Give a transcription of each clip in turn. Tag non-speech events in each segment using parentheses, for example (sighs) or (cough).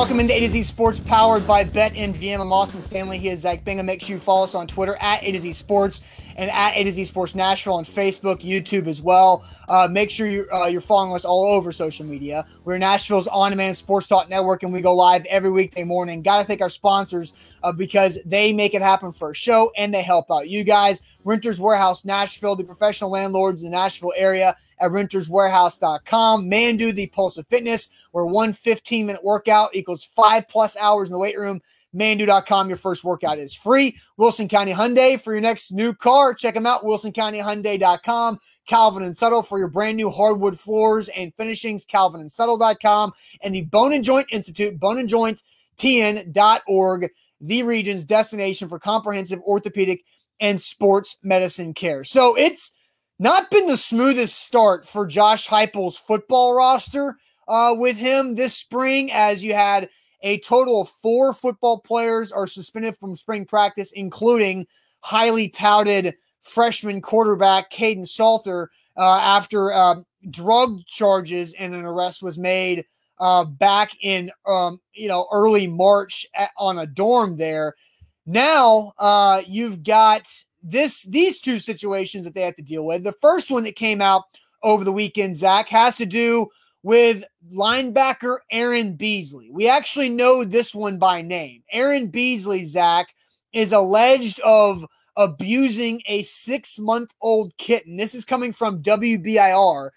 Welcome into A to Z Sports, powered by BetMGM. I'm Austin Stanley. He is Zach Bingham. Make sure you follow us on Twitter at A to Z Sports and at A to Z Sports Nashville on Facebook, YouTube as well. Uh, make sure you're, uh, you're following us all over social media. We're Nashville's on-demand sports talk network, and we go live every weekday morning. Got to thank our sponsors uh, because they make it happen for a show and they help out you guys. Renters Warehouse Nashville, the professional landlords in the Nashville area at renterswarehouse.com. Manduu, the Pulse of Fitness, where one 15 minute workout equals five plus hours in the weight room. Manduu.com, your first workout is free. Wilson County Hyundai for your next new car. Check them out, wilsoncountyhyundai.com. Calvin and Settle for your brand new hardwood floors and finishings, calvinandsettle.com. And the Bone and Joint Institute, boneandjointtn.org, the region's destination for comprehensive orthopedic and sports medicine care. So it's not been the smoothest start for Josh Heupel's football roster uh, with him this spring, as you had a total of four football players are suspended from spring practice, including highly touted freshman quarterback Kaidon Salter uh, after uh, drug charges and an arrest was made uh, back in um, you know early March at, on a dorm there. Now uh, you've got this these two situations that they have to deal with. The first one that came out over the weekend, Zach, has to do with linebacker Aaron Beasley. We actually know this one by name. Aaron Beasley, Zach, is alleged of abusing a six month old kitten. This is coming from WBIR.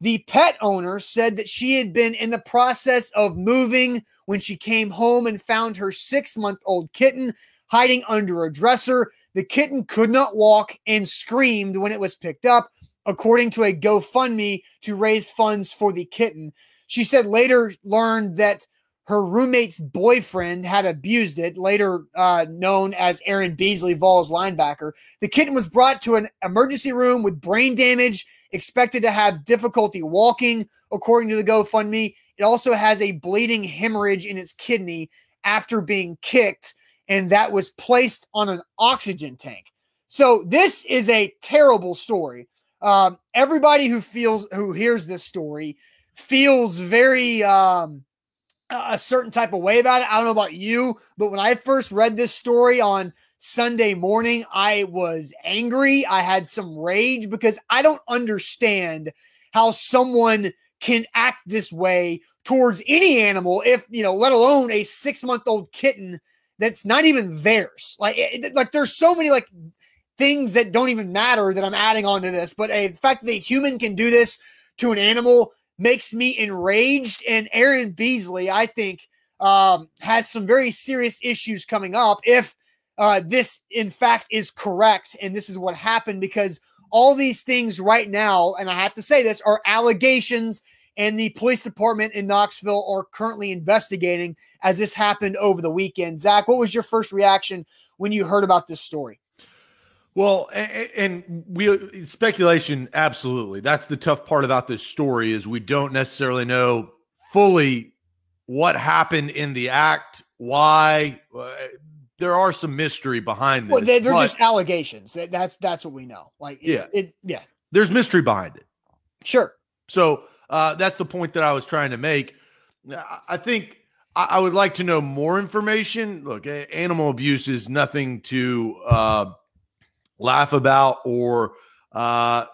The pet owner said that she had been in the process of moving when she came home and found her six month old kitten hiding under a dresser. The kitten could not walk and screamed when it was picked up, according to a GoFundMe to raise funds for the kitten. She said later learned that her roommate's boyfriend had abused it, later uh, known as Aaron Beasley, Vols linebacker. The kitten was brought to an emergency room with brain damage, expected to have difficulty walking, according to the GoFundMe. It also has a bleeding hemorrhage in its kidney after being kicked and that was placed on an oxygen tank. So this is a terrible story. Um, everybody who feels who hears this story feels very um, a certain type of way about it. I don't know about you, but when I first read this story on Sunday morning, I was angry. I had some rage because I don't understand how someone can act this way towards any animal, if you know, let alone a six month old kitten that's not even theirs. Like, it, like there's so many like things that don't even matter that I'm adding on to this. But a the fact that a human can do this to an animal makes me enraged. And Aaron Beasley, I think, um, has some very serious issues coming up if uh, this, in fact, is correct. And this is what happened because all these things right now, and I have to say this, are allegations and the police department in Knoxville are currently investigating as this happened over the weekend. Zach, what was your first reaction when you heard about this story? Well, and, we speculation absolutely. That's the tough part about this story is we don't necessarily know fully what happened in the act, why. Uh, there are some mystery behind this. Well, they, are just allegations. That's that's what we know. Like, yeah, it, it, yeah. There's mystery behind it. Sure. So uh, that's the point that I was trying to make. I think I would like to know more information. Look, animal abuse is nothing to uh, laugh about or uh,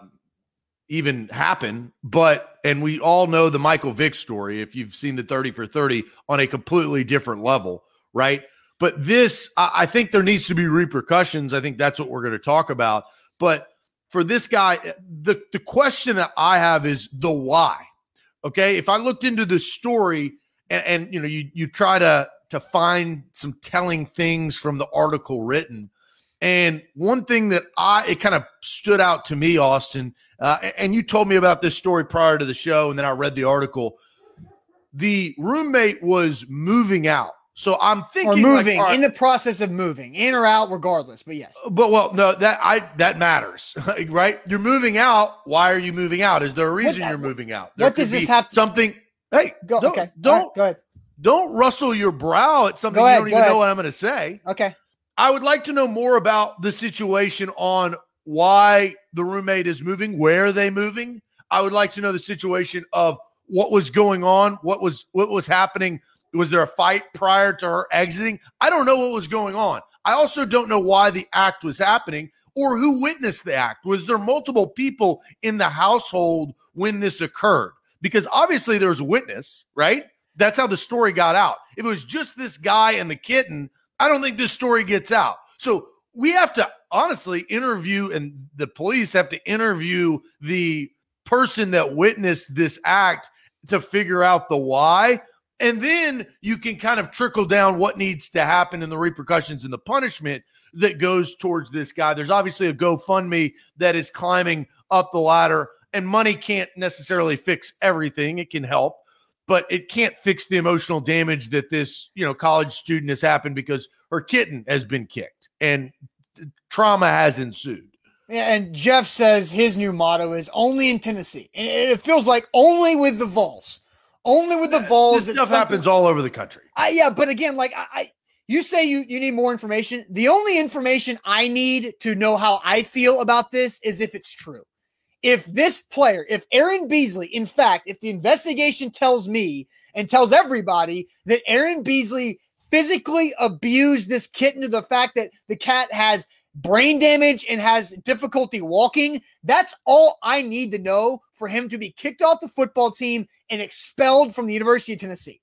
even happen. But, and we all know the Michael Vick story if you've seen the 30 for 30 on a completely different level, right? But this, I think there needs to be repercussions. I think that's what we're going to talk about. But for this guy, the, the question that I have is the why. Okay. If I looked into the story and, and you know, you you try to to find some telling things from the article written. And one thing that I it kind of stood out to me, Austin, uh, and you told me about this story prior to the show, and then I read the article. The roommate was moving out so I'm thinking, or moving like, right, in the process of moving, in or out, regardless. But yes, uh, but well, no, that I that matters, (laughs) right? You're moving out. Why are you moving out? Is there a reason you're uh, moving out? There what does this have? To, something. Hey, go. Don't, okay, don't right, go ahead. Don't rustle your brow at something ahead, you don't even ahead. know what I'm going to say. Okay. I would like to know more about the situation on why the roommate is moving. Where are they moving? I would like to know the situation of what was going on, what was what was happening Was there a fight prior to her exiting? I don't know what was going on. I also don't know why the act was happening or who witnessed the act. Was there multiple people in the household when this occurred? Because obviously there was a witness, right? That's how the story got out. If it was just this guy and the kitten, I don't think this story gets out. So we have to honestly interview, and the police have to interview the person that witnessed this act to figure out the why. And then you can kind of trickle down what needs to happen and the repercussions and the punishment that goes towards this guy. There's obviously a GoFundMe that is climbing up the ladder, and money can't necessarily fix everything. It can help, but it can't fix the emotional damage that this, you know, college student has happened because her kitten has been kicked and trauma has ensued. Yeah, and Jeff says his new motto is only in Tennessee. And it feels like only with the Vols. Only with the Vols. This stuff happens all over the country. I, yeah, but again, like I, I you say you, you need more information. The only information I need to know how I feel about this is if it's true. If this player, if Aaron Beasley, in fact, if the investigation tells me and tells everybody that Aaron Beasley physically abused this kitten to the fact that the cat has brain damage and has difficulty walking. That's all I need to know for him to be kicked off the football team and expelled from the University of Tennessee.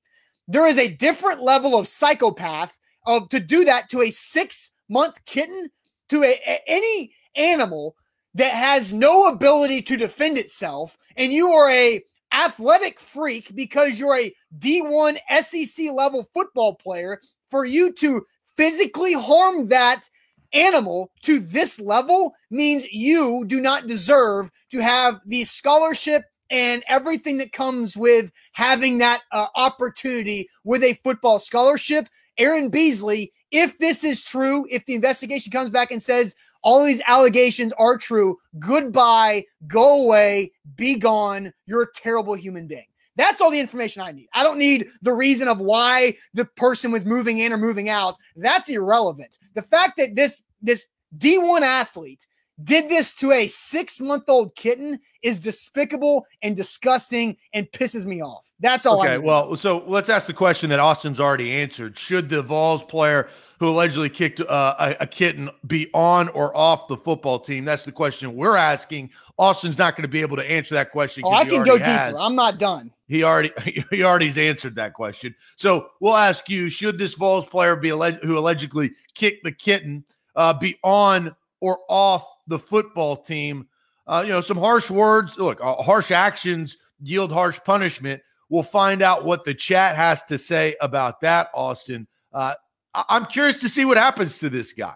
There is a different level of psychopath of to do that to a six month kitten, to a, a, any animal that has no ability to defend itself, and you are a athletic freak because you're a D1 SEC level football player. For you to physically harm that animal to this level means you do not deserve to have the scholarship and everything that comes with having that uh, opportunity with a football scholarship. Aaron Beasley, if this is true, if the investigation comes back and says all these allegations are true, goodbye, go away, be gone. You're a terrible human being. That's all the information I need. I don't need the reason of why the person was moving in or moving out. That's irrelevant. The fact that this this D1 athlete did this to a six month old kitten is despicable and disgusting and pisses me off. That's all. I Okay, well, so let's ask the question that Austin's already answered: Should the Vols player who allegedly kicked uh, a, a, kitten be on or off the football team? That's the question we're asking. Austin's not going to be able to answer that question. Oh, I can go has. deeper. I'm not done. He already (laughs) he already's answered that question. So we'll ask you: Should this Vols player be alleged, who allegedly kicked the kitten uh, be on or off the football team? Uh, you know, some harsh words. Look, uh, harsh actions yield harsh punishment. We'll find out what the chat has to say about that, Austin. Uh, I'm curious to see what happens to this guy.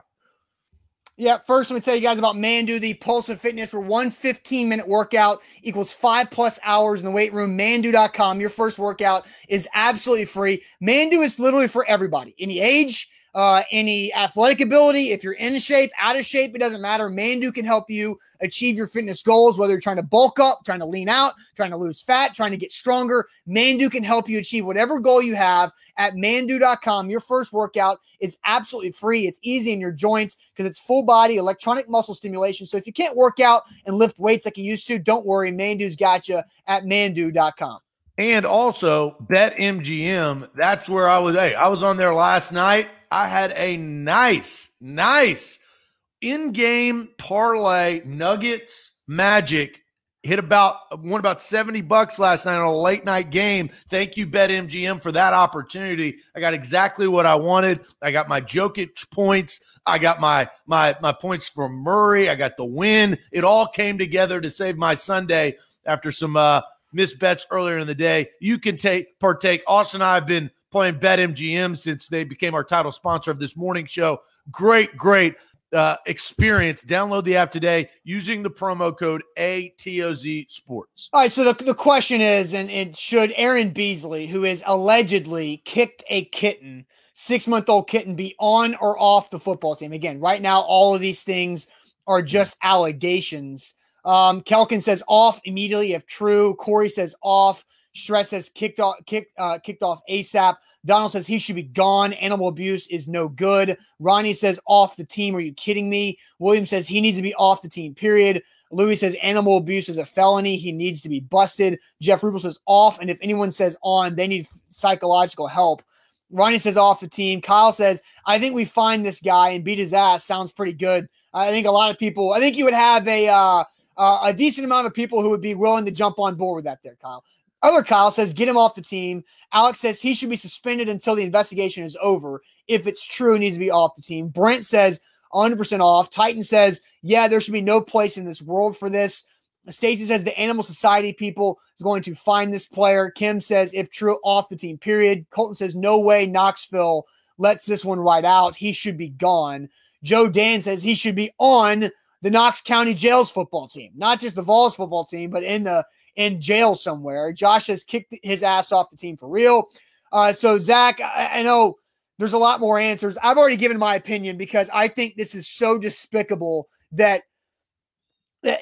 Yeah, first, let me tell you guys about Manduu, the Pulse of Fitness, where one 15 minute workout equals five plus hours in the weight room. Manduu.com. Your first workout is absolutely free. Manduu is literally for everybody, any age, uh, any athletic ability. If you're in shape, out of shape, it doesn't matter. Manduu can help you achieve your fitness goals, whether you're trying to bulk up, trying to lean out, trying to lose fat, trying to get stronger. Manduu can help you achieve whatever goal you have at manduu.com. Your first workout is absolutely free. It's easy in your joints because it's full body electronic muscle stimulation. So if you can't work out and lift weights like you used to, don't worry. Manduu's got you at manduu.com. And also BetMGM. That's where I was. Hey, I was on there last night. I had a nice, nice in-game parlay Nuggets Magic hit about won about 70 bucks last night on a late night game. Thank you, BetMGM, for that opportunity. I got exactly what I wanted. I got my Jokic points. I got my my my points for Murray. I got the win. It all came together to save my Sunday after some uh missed bets earlier in the day. You can take partake. Austin and I have been playing BetMGM since they became our title sponsor of this morning show. Great, great uh, experience. Download the app today using the promo code ATOZ Sports. All right. So the, the question is, and it should Aaron Beasley, who is allegedly kicked a kitten, six month old kitten, be on or off the football team? Again, right now, all of these things are just allegations. Um, Kelkin says off immediately if true. Corey says off. Stress says kicked off, kicked, uh, kicked off ASAP. Donald says he should be gone. Animal abuse is no good. Ronnie says off the team. Are you kidding me? William says he needs to be off the team, period. Louis says animal abuse is a felony. He needs to be busted. Jeff Rubel says off. And if anyone says on, they need psychological help. Ronnie says off the team. Kyle says, I think we find this guy and beat his ass. Sounds pretty good. I think a lot of people, I think you would have a, uh, uh, a decent amount of people who would be willing to jump on board with that there, Kyle. Other Kyle says, get him off the team. Alex says he should be suspended until the investigation is over. If it's true, he needs to be off the team. Brent says 100% off. Titan says, yeah, there should be no place in this world for this. Stacy says the Animal Society people is going to find this player. Kim says, if true, off the team, period. Colton says, no way Knoxville lets this one ride out. He should be gone. Joe Dan says he should be on the Knox County Jails football team, not just the Vols football team, but in the in jail somewhere. Josh has kicked his ass off the team for real. Uh, so Zach, I, I know there's a lot more answers. I've already given my opinion because I think this is so despicable that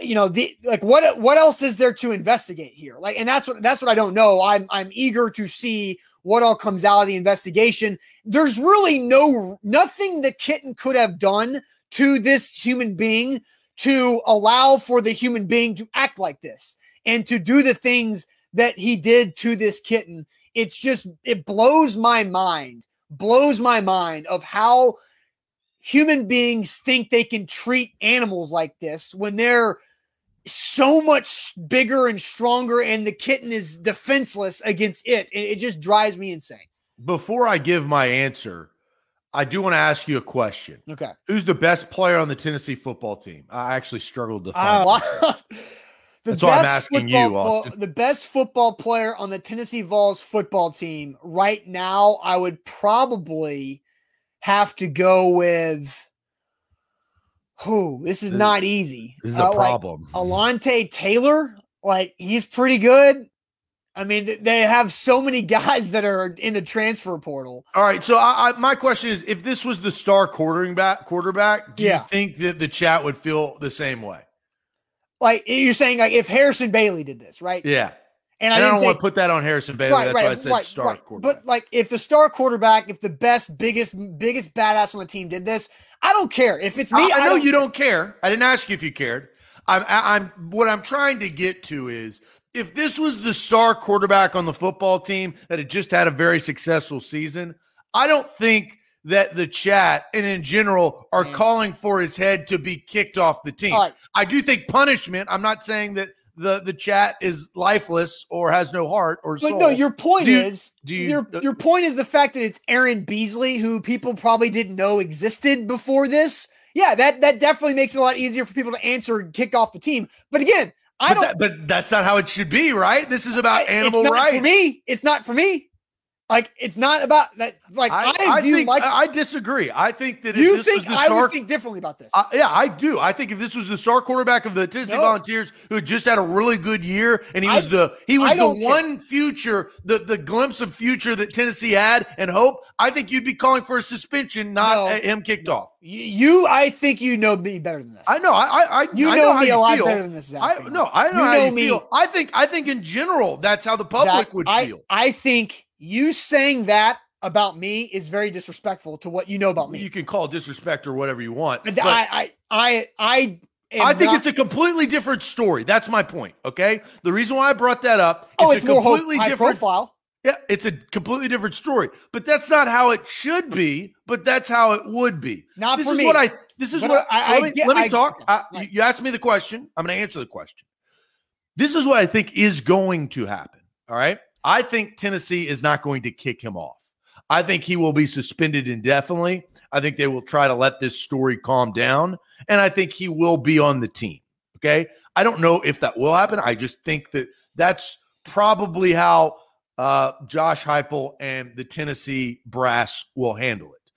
you know the like what what else is there to investigate here like and that's what that's what i don't know i'm i'm eager to see what all comes out of the investigation there's really no nothing the kitten could have done to this human being to allow for the human being to act like this and to do the things that he did to this kitten. It's just, it blows my mind, blows my mind of how human beings think they can treat animals like this when they're so much bigger and stronger and the kitten is defenseless against it. It, it just drives me insane. Before I give my answer, I do want to ask you a question. Okay. Who's the best player on the Tennessee football team? I actually struggled to find. Uh, (laughs) That's why I'm asking you, Austin. the best football player on the Tennessee Vols football team right now, I would probably have to go with. Who? This is not easy. This is uh, a problem. Like Alontae Taylor, like he's pretty good. I mean, they have so many guys that are in the transfer portal. All right, so I, I, my question is: If this was the star quarterback, quarterback, do yeah. you think that the chat would feel the same way? Like you're saying, like if Harrison Bailey did this, right? Yeah. And I, and I don't say, want to put that on Harrison Bailey. Right, That's right, why I said right, star right. quarterback. But like, if the star quarterback, if the best, biggest, biggest badass on the team did this, I don't care. If it's me, I, I know don't you don't care. I didn't ask you if you cared. I'm, I'm. What I'm trying to get to is if this was the star quarterback on the football team that had just had a very successful season, I don't think that the chat and in general are calling for his head to be kicked off the team. Right. I do think punishment. I'm not saying that the the chat is lifeless or has no heart or but soul. no your point you, is do you, your uh, your point is the fact that it's Aaron Beasley who people probably didn't know existed before this yeah that that definitely makes it a lot easier for people to answer and kick off the team but again I but don't that, but that's not how it should be right? This is about animal rights for me. It's not for me like it's not about that. Like I, I, I think, like I disagree. I think that you think I star, would think differently about this. Uh, yeah, I do. I think if this was the star quarterback of the Tennessee no. Volunteers who had just had a really good year, and he was the he was the one future, the the glimpse of future that Tennessee had and hope. I think you'd be calling for a suspension, not no. him kicked off. You, I think you know me better than this. I know. I, I, you I know, know me a lot feel. better than this. Zach, I no, I know you know you me. feel. I think, I think in general, that's how the public Zach, would feel. I think you saying that about me is very disrespectful to what you know about me. You can call disrespect or whatever you want. But I, I, I, I, I think not, it's a completely different story. That's my point. Okay. The reason why I brought that up, oh, it's, a completely high different profile. Yeah, it's a completely different story. But that's not how it should be. But that's how it would be. Not this for is me. what I. This is but what I. Let me, get, let me talk. I, you asked me the question. I'm going to answer the question. This is what I think is going to happen. All right. I think Tennessee is not going to kick him off. I think he will be suspended indefinitely. I think they will try to let this story calm down. And I think he will be on the team. Okay. I don't know if that will happen. I just think that that's probably how uh, Josh Heupel and the Tennessee brass will handle it.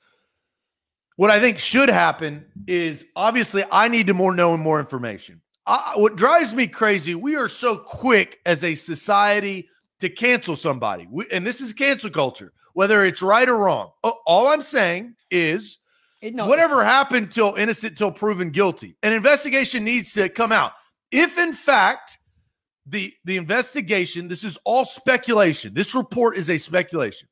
What I think should happen is obviously I need to more know and more information. I, what drives me crazy, we are so quick as a society to cancel somebody. We, and this is cancel culture, whether it's right or wrong. All I'm saying is it, no, whatever happened till innocent till proven guilty. An investigation needs to come out. If in fact the the investigation, this is all speculation. This report is a speculation.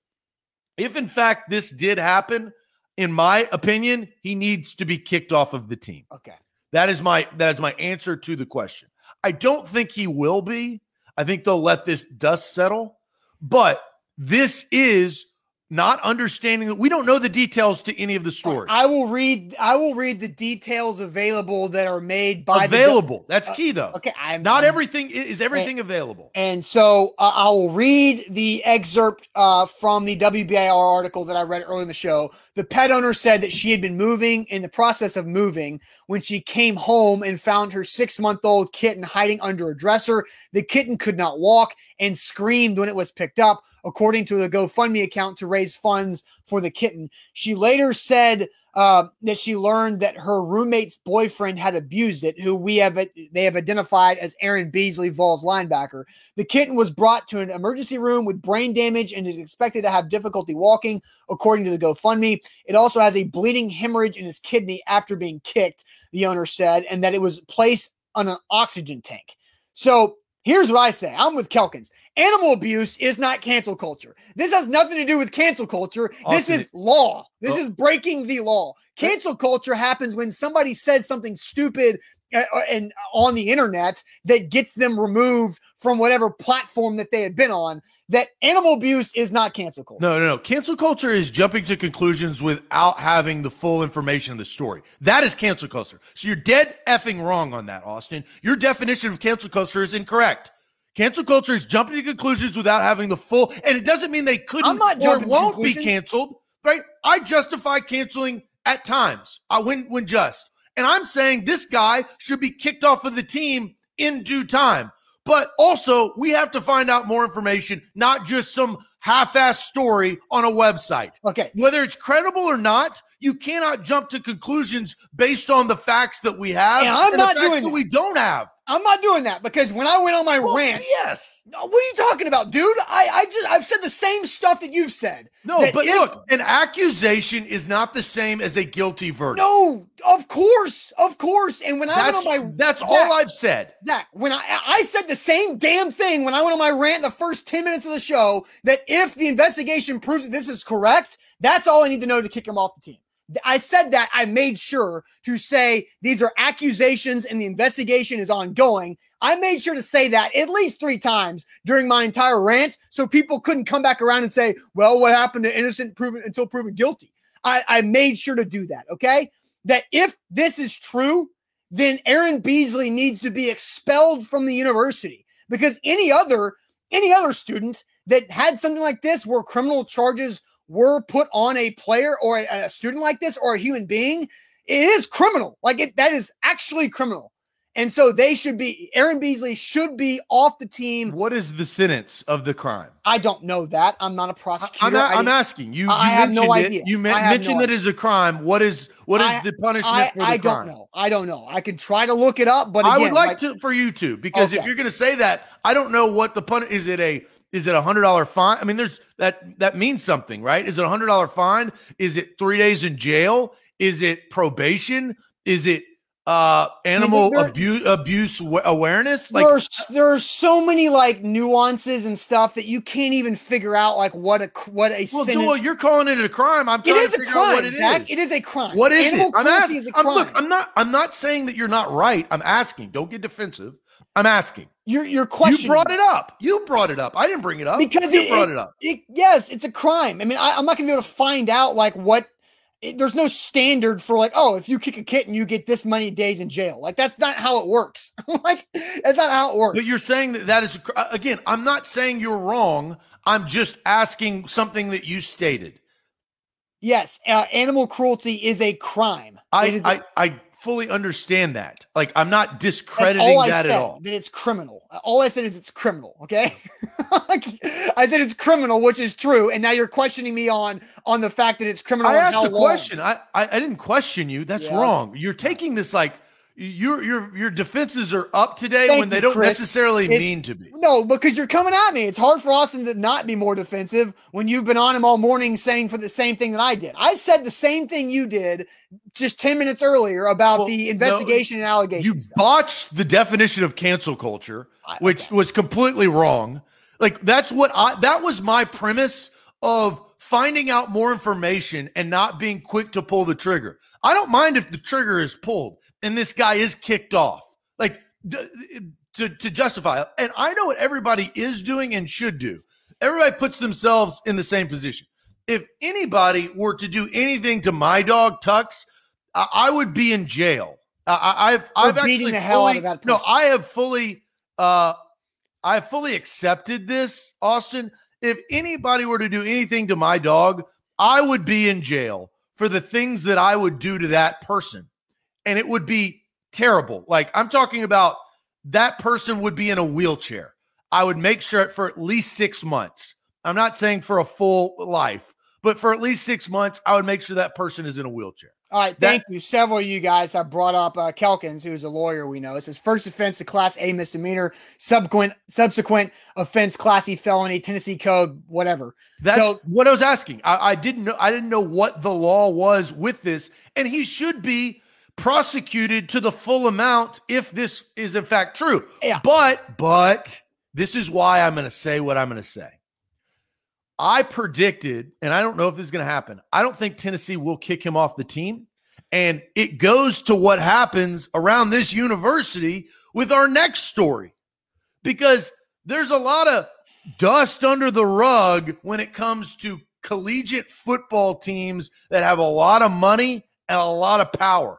if in fact this did happen, in my opinion, he needs to be kicked off of the team. Okay. That is my that is my answer to the question. I don't think he will be. I think they'll let this dust settle. But this is not understanding that we don't know the details to any of the story. I will read. I will read the details available that are made by available. The, That's uh, key, though. Okay, I'm not everything is everything and, available. And so uh, I will read the excerpt uh, from the WBIR article that I read earlier in the show. The pet owner said that she had been moving in the process of moving when she came home and found her six month old kitten hiding under a dresser. The kitten could not walk and screamed when it was picked up, according to the GoFundMe account to raise funds for the kitten. She later said uh, that she learned that her roommate's boyfriend had abused it, who we have they have identified as Aaron Beasley, Vols linebacker. The kitten was brought to an emergency room with brain damage and is expected to have difficulty walking, according to the GoFundMe. It also has a bleeding hemorrhage in his kidney after being kicked, the owner said, and that it was placed on an oxygen tank. So Here's what I say I'm with Kelkins. Animal abuse is not cancel culture. This has nothing to do with cancel culture. This is law. This oh. is breaking the law. Cancel culture happens when somebody says something stupid uh, uh, and on the internet that gets them removed from whatever platform that they had been on that animal abuse is not cancel culture. No, no, no. Cancel culture is jumping to conclusions without having the full information of the story. That is cancel culture. So you're dead effing wrong on that, Austin. Your definition of cancel culture is incorrect. Cancel culture is jumping to conclusions without having the full, and it doesn't mean they couldn't I'm not or won't be canceled, right? I justify canceling at times. I when when just. And I'm saying this guy should be kicked off of the team in due time. But also, we have to find out more information, not just some half-ass story on a website. Okay. Whether it's credible or not, you cannot jump to conclusions based on the facts that we have. And I'm and not doing that we don't have. I'm not doing that because when I went on my well, rant, yes. What are you talking about, dude? I, I just I've said the same stuff that you've said. No, but if, look, an accusation is not the same as a guilty verdict. No, of course, of course. And when I that's, went on my that's Zach, all I've said. Zach, when I I said the same damn thing when I went on my rant the first 10 minutes of the show that if the investigation proves that this is correct, that's all I need to know to kick him off the team. I said that I made sure to say these are accusations and the investigation is ongoing. I made sure to say that at least three times during my entire rant so people couldn't come back around and say, well, what happened to innocent proven until proven guilty? I, I made sure to do that. Okay. That if this is true, then Aaron Beasley needs to be expelled from the university because any other any other student that had something like this where criminal charges were put on a player or a, a student like this or a human being, it is criminal. Like it, that is actually criminal. And so they should be, Aaron Beasley should be off the team. What is the sentence of the crime? I don't know that. I'm not a prosecutor. I'm, not, I'm asking you. you I have no idea. You mentioned no that as a crime. What is what is I, the punishment I, for the I crime? don't know. I don't know. I can try to look it up, but again, I would like, like, to for you to because okay. if you're going to say that, I don't know what the pun is. It a is it a hundred dollar fine? I mean, there's that that means something, right? Is it a hundred dollar fine? Is it three days in jail? Is it probation? Is it uh animal there, abuse abuse awareness like there's there are so many like nuances and stuff that you can't even figure out like what a what a well, sentence. you're calling it a crime i'm trying it is to a crime, what it Zach. is. it is a crime what is animal it i'm asking I'm, look i'm not i'm not saying that you're not right i'm asking don't get defensive i'm asking you're you're. You brought it up. You brought it up. I didn't bring it up because you it, brought it up. It, yes, it's a crime. I mean, I, am not going to be able to find out like what. It, there's no standard for like, oh, if you kick a kitten, you get this many days in jail. Like that's not how it works. (laughs) like that's not how it works. But you're saying that that is again. I'm not saying you're wrong. I'm just asking something that you stated. Yes, uh, animal cruelty is a crime. I, I, I fully understand that. Like I'm not discrediting that said, at all. That it's criminal. All I said is it's criminal. Okay. (laughs) I said it's criminal, which is true, and now you're questioning me on on the fact that it's criminal. I asked a question. I, I, I didn't question you. That's yeah. wrong. You're taking this like your your your defenses are up today Thank when they you, don't Chris. necessarily it, mean to be. No, because you're coming at me. It's hard for Austin to not be more defensive when you've been on him all morning saying for the same thing that I did. I said the same thing you did just 10 minutes earlier about well, the investigation no, and allegations. You stuff. botched the definition of cancel culture, which okay. was completely wrong. Like that's what I that was my premise of finding out more information and not being quick to pull the trigger. I don't mind if the trigger is pulled and this guy is kicked off. Like to, to justify it. And I know what everybody is doing and should do. Everybody puts themselves in the same position. If anybody were to do anything to my dog Tux, I, I would be in jail. I, have I've actually the hell fully, out of that no, I have fully uh I have fully accepted this, Austin. If anybody were to do anything to my dog, I would be in jail for the things that I would do to that person. And it would be terrible. Like I'm talking about that person would be in a wheelchair. I would make sure for at least six months. I'm not saying for a full life, but for at least six months, I would make sure that person is in a wheelchair. All right, thank that, you. Several of you guys have brought up uh, Kelkins, who's a lawyer we know. It says first offense, a class A misdemeanor, subsequent subsequent offense, class E felony, Tennessee code, whatever. That's so, what I was asking. I, I didn't know. I didn't know what the law was with this, and he should be prosecuted to the full amount if this is in fact true. Yeah. But but this is why I'm going to say what I'm going to say. I predicted, and I don't know if this is going to happen. I don't think Tennessee will kick him off the team. And it goes to what happens around this university with our next story because there's a lot of dust under the rug when it comes to collegiate football teams that have a lot of money and a lot of power.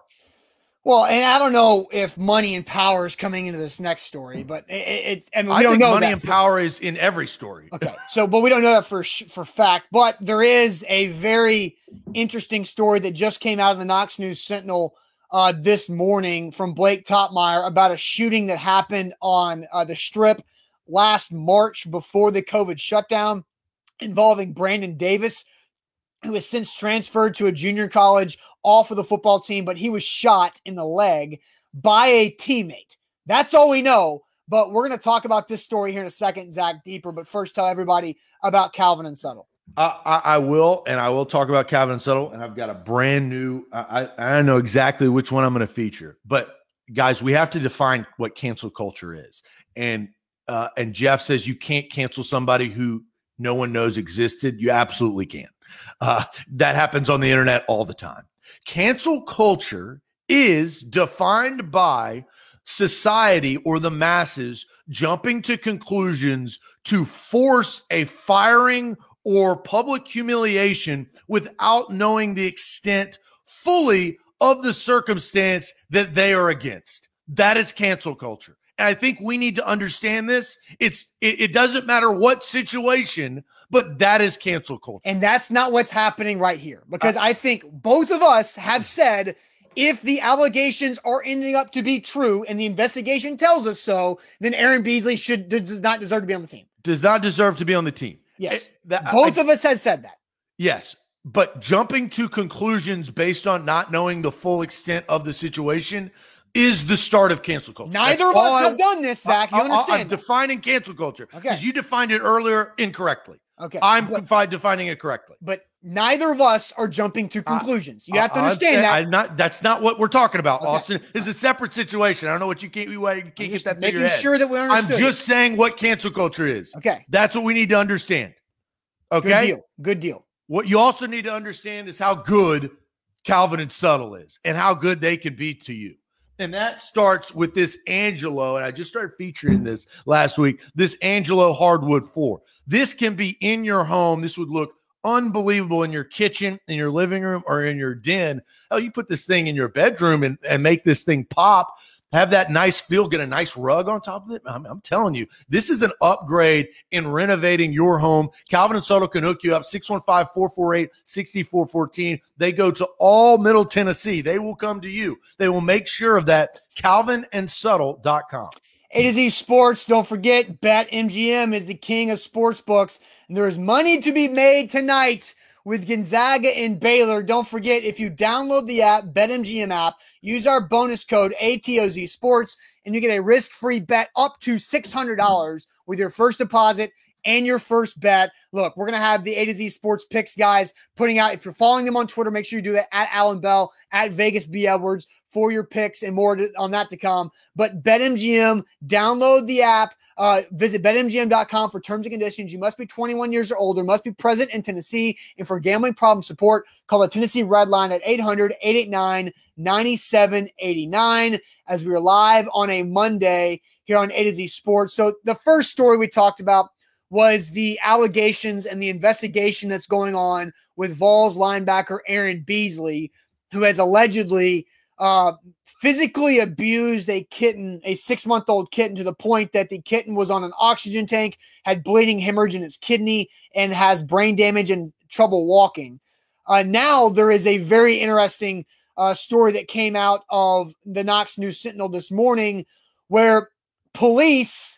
Well, and I don't know if money and power is coming into this next story, but it, it I mean, we I don't know money and power is in every story. (laughs) Okay, so but we don't know that for for fact. But there is a very interesting story that just came out of the Knox News Sentinel uh, this morning from Blake Toppmeyer about a shooting that happened on uh, the Strip last March before the COVID shutdown, involving Brandon Davis, who has since transferred to a junior college all for the football team, but he was shot in the leg by a teammate. That's all we know. But we're going to talk about this story here in a second, Zach, deeper. But first, tell everybody about Calvin and Settle. I, I, I, will, and I will talk about Calvin and Settle, and I've got a brand new. I, I know exactly which one I'm going to feature, but guys, we have to define what cancel culture is. And uh, and Jeff says you can't cancel somebody who no one knows existed. You absolutely can. Uh, that happens on the internet all the time. Cancel culture is defined by society or the masses jumping to conclusions to force a firing or public humiliation without knowing the extent fully of the circumstance that they are against. That is cancel culture. And I think we need to understand this. It's it, it doesn't matter what situation but that is cancel culture. And that's not what's happening right here because uh, I think both of us have said if the allegations are ending up to be true and the investigation tells us so, then Aaron Beasley should does not deserve to be on the team. Does not deserve to be on the team. Yes. It, that, both I, of us has said that. Yes. But jumping to conclusions based on not knowing the full extent of the situation is the start of cancel culture. Neither That's of us have done this, Zach. You I, understand? I'm defining cancel culture because okay. you defined it earlier incorrectly. Okay. I'm but, defining it correctly. But neither of us are jumping to conclusions. You have to understand that. I'm not that's not what we're talking about, okay. Austin. It's a separate situation. I don't know what you can't you can't get that making sure that we understand. I'm just saying what cancel culture is. Okay. That's what we need to understand. Okay. Good deal. Good deal. What you also need to understand is how good Calvin and Settle is and how good they can be to you. And that starts with this Angelo. And I just started featuring this last week this Angelo hardwood floor. This can be in your home. This would look unbelievable in your kitchen, in your living room, or in your den. Oh, you put this thing in your bedroom and, and make this thing pop have that nice feel, get a nice rug on top of it. I'm, I'm, telling you, this is an upgrade in renovating your home. Calvin and Settle can hook you up 615 448 6414. They go to all Middle Tennessee. They will come to you. They will make sure of that. CalvinandSettle.com. A to Z Sports. Don't forget, Bet MGM is the king of sports books, and there is money to be made tonight with Gonzaga and Baylor. Don't forget, if you download the app, BetMGM app, use our bonus code ATOZ Sports, and you get a risk free bet up to $600 with your first deposit and your first bet. Look, we're going to have the A to Z Sports Picks guys putting out. If you're following them on Twitter, make sure you do that at Alan Bell, at Vegas B. Edwards for your picks and more on that to come. But BetMGM, download the app. Uh, visit betmgm.com for terms and conditions. You must be 21 years or older, must be present in Tennessee. And for gambling problem support, call the Tennessee Red Line at 800 889 9789 as we are live on a Monday here on A to Z Sports. So, the first story we talked about was the allegations and the investigation that's going on with Vols linebacker Aaron Beasley, who has allegedly uh, physically abused a kitten, a six month old kitten, to the point that the kitten was on an oxygen tank, had bleeding hemorrhage in its kidney, and has brain damage and trouble walking. Uh, now there is a very interesting uh, story that came out of the Knox News Sentinel this morning where police,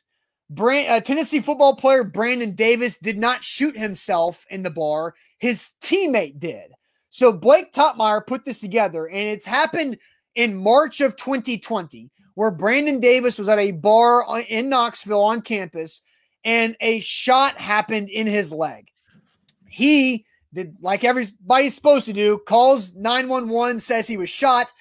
Brand, uh, Tennessee football player Brandon Davis did not shoot himself in the bar. His teammate did. So Blake Toppmeyer put this together, and it's happened in March of 2020, where Brandon Davis was at a bar in Knoxville on campus, and a shot happened in his leg. He did like everybody's supposed to do, calls 911, says he was shot.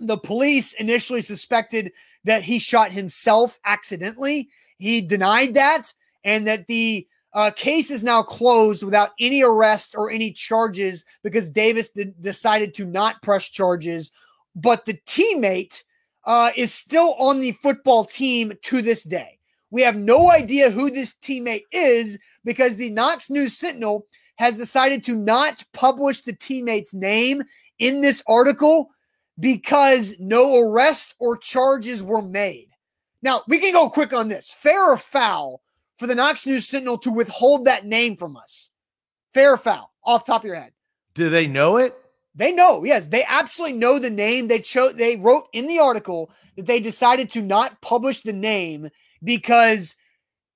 The police initially suspected that he shot himself accidentally. He denied that, and that the uh, case is now closed without any arrest or any charges because Davis d- decided to not press charges. But the teammate uh, is still on the football team to this day. We have no idea who this teammate is because the Knox News Sentinel has decided to not publish the teammate's name in this article because no arrest or charges were made. Now, we can go quick on this. Fair or foul for the Knox News Sentinel to withhold that name from us? Fair or foul, off top of your head. Do they know it? They know, yes, they absolutely know the name. They chose they wrote in the article that they decided to not publish the name because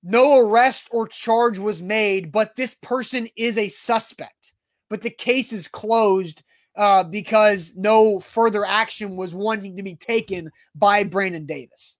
no arrest or charge was made, but this person is a suspect. But the case is closed uh, because no further action was wanting to be taken by Brandon Davis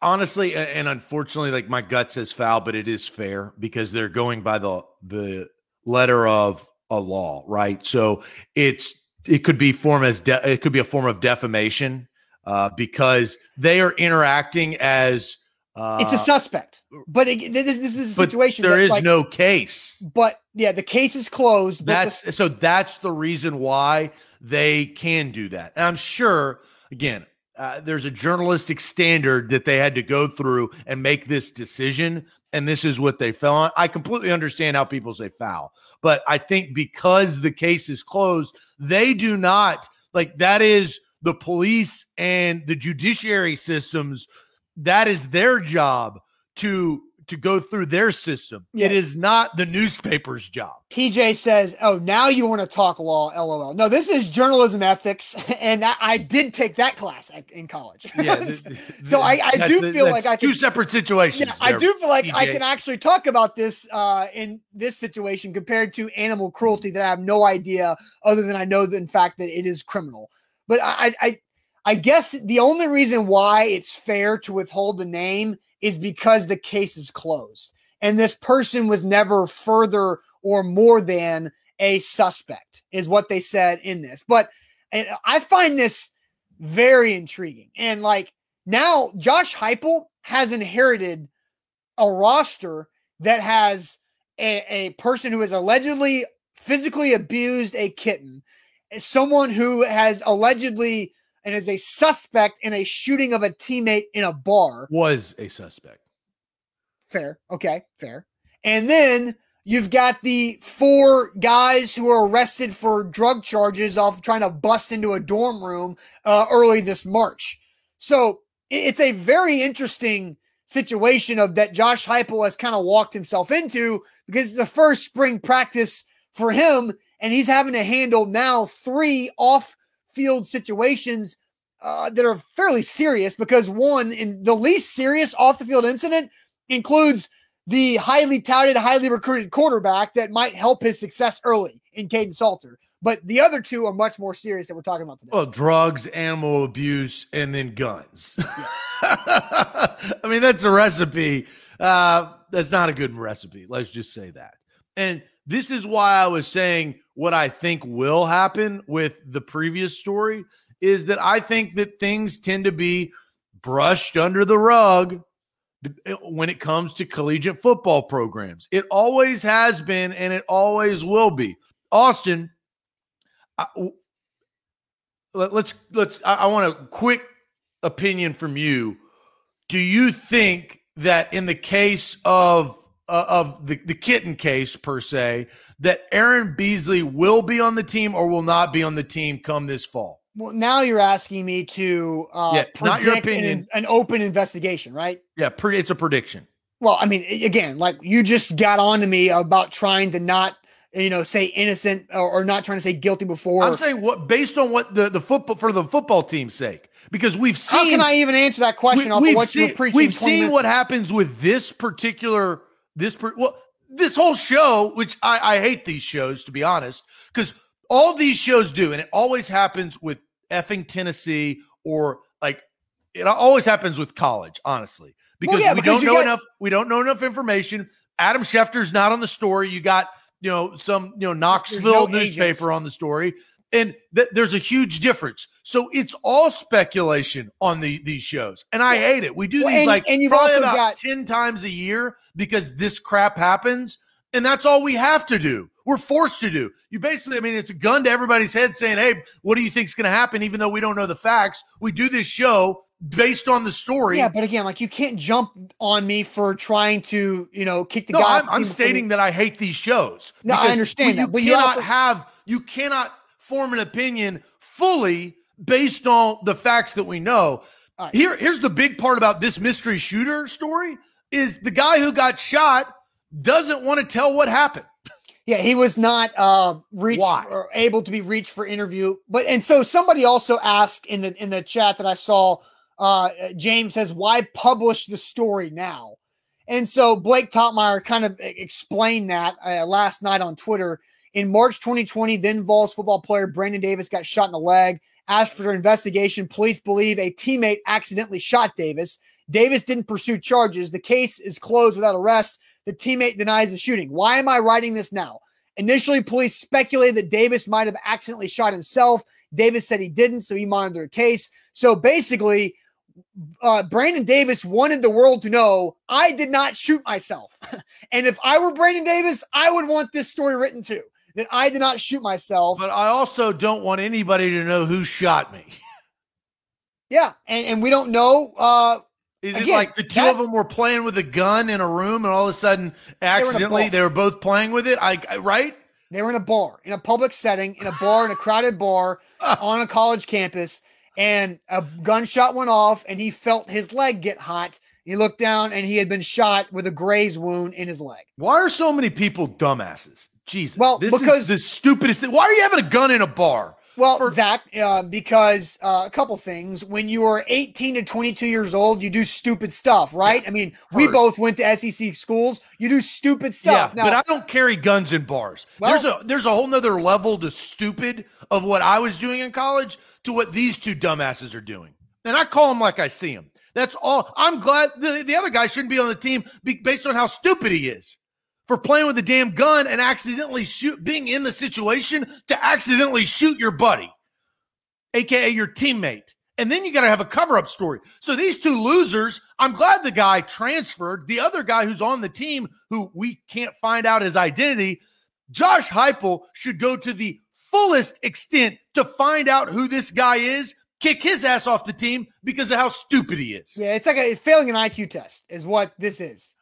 honestly and unfortunately like my gut says foul but it is fair because they're going by the the letter of a law right? So it's it could be form as de- it could be a form of defamation uh, because they are interacting as uh, it's a suspect but it, this, this is a situation there that, is like, no case. But yeah the case is closed that's the- so that's the reason why they can do that. And i'm sure again uh, there's a journalistic standard that they had to go through and make this decision. And this is what they fell on. I completely understand how people say foul, but I think because the case is closed, they do not like that is the police and the judiciary systems. That is their job to to go through their system. Yeah. It is not the newspaper's job. TJ says, "Oh, now you want to talk law?" LOL. No, this is journalism ethics, (laughs) and I, I did take that class in college. Yeah, (laughs) so I, I do feel like I two separate situations. Yeah, I do feel like TJ. I can actually talk about this uh, in this situation compared to animal cruelty that I have no idea, other than I know that in fact that it is criminal. But I, I, I guess the only reason why it's fair to withhold the name is because the case is closed. And this person was never further or more than a suspect, is what they said in this. But I find this very intriguing. And like now, Josh Heupel has inherited a roster that has a, a person who has allegedly physically abused a kitten, someone who has allegedly and is a suspect in a shooting of a teammate in a bar. Was a suspect. Fair. Okay. Fair. And then you've got the four guys who are arrested for drug charges off trying to bust into a dorm room uh, early this March. So it's a very interesting situation of that Josh Heupel has kind of walked himself into because it's the first spring practice for him, and he's having to handle now three off field situations uh, that are fairly serious because one, in the least serious off the field incident includes the highly touted, highly recruited quarterback that might help his success early in Kaidon Salter. But the other two are much more serious that we're talking about today. Well, drugs, animal abuse, and then guns. Yes. (laughs) I mean, that's a recipe. Uh, that's not a good recipe. Let's just say that. And this is why I was saying what I think will happen with the previous story is that I think that things tend to be brushed under the rug eh, when it comes to collegiate football programs. It always has been and it always will be. Austin, I, let's let's I, I want a quick opinion from you. Do you think that in the case of uh, of the, the kitten case per se that Aaron Beasley will be on the team or will not be on the team come this fall? Well, now you're asking me to uh, yeah, not your opinion, an, an, open investigation, right? Yeah, pre- it's a prediction. Well, I mean, again, like you just got on to me about trying to not, you know, say innocent or, or not trying to say guilty before. I'm saying what based on what the the football for the football team's sake, because we've seen. How can I even answer that question? We, have seen, we've seen what happens with this particular this per, well this whole show, which I, I hate these shows to be honest, because all these shows do, and it always happens with effing Tennessee or like it always happens with college, honestly, because, well, yeah, we because don't know enough. We don't know enough information. Adam Schefter's not on the story. You got you know some you know Knoxville no newspaper agents. on the story, and th- there's a huge difference. So it's all speculation on the these shows, and I hate it. We do well, these and, like and you've also about got ten times a year because this crap happens, and that's all we have to do. We're forced to do. You basically, I mean, it's a gun to everybody's head saying, "Hey, what do you think's going to happen?" Even though we don't know the facts, we do this show based on the story. Yeah, but again, like you can't jump on me for trying to, you know, kick the no, guy. I'm, I'm stating that I hate these shows. No, I understand you that, but cannot you also- have you cannot form an opinion fully based on the facts that we know. Right. Here, here's the big part about this mystery shooter story: is the guy who got shot doesn't want to tell what happened. Yeah, he was not uh, reached or able to be reached for interview. But and so somebody also asked in the in the chat that I saw. Uh, James says, "Why publish the story now?" And so Blake Toppmeyer kind of explained that uh, last night on Twitter. In March 2020, then Vols football player Brandon Davis got shot in the leg. After investigation, police believe a teammate accidentally shot Davis. Davis didn't pursue charges. The case is closed without arrest. The teammate denies the shooting. Why am I writing this now? Initially, police speculated that Davis might have accidentally shot himself. Davis said he didn't, so he monitored the case. So basically, uh, Brandon Davis wanted the world to know I did not shoot myself. (laughs) and if I were Brandon Davis, I would want this story written too that I did not shoot myself. But I also don't want anybody to know who shot me. Yeah, and, and we don't know uh, is Again, it like the two of them were playing with a gun in a room, and all of a sudden, accidentally, they, they were both playing with it? I, I right? They were in a bar, in a public setting, in a bar, in a crowded bar (laughs) on a college campus, and a gunshot went off, and he felt his leg get hot. He looked down, and he had been shot with a graze wound in his leg. Why are so many people dumbasses? Jesus. Well, this because is the stupidest thing. Why are you having a gun in a bar? Well, For- Zach, uh, because uh, a couple things. When you are 18 to 22 years old, you do stupid stuff, right? Yeah, I mean, first. we both went to SEC schools. You do stupid stuff. Yeah, now, but I don't carry guns in bars. Well, there's a there's a whole nother level to stupid of what I was doing in college to what these two dumbasses are doing. And I call them like I see them. That's all. I'm glad the, the other guy shouldn't be on the team based on how stupid he is for playing with a damn gun and accidentally shoot, being in the situation to accidentally shoot your buddy, aka your teammate. And then you got to have a cover up story. So these two losers, I'm glad the guy transferred. The other guy who's on the team, who we can't find out his identity, Josh Heupel should go to the fullest extent to find out who this guy is, kick his ass off the team because of how stupid he is. Yeah, it's like a, failing an IQ test, is what this is.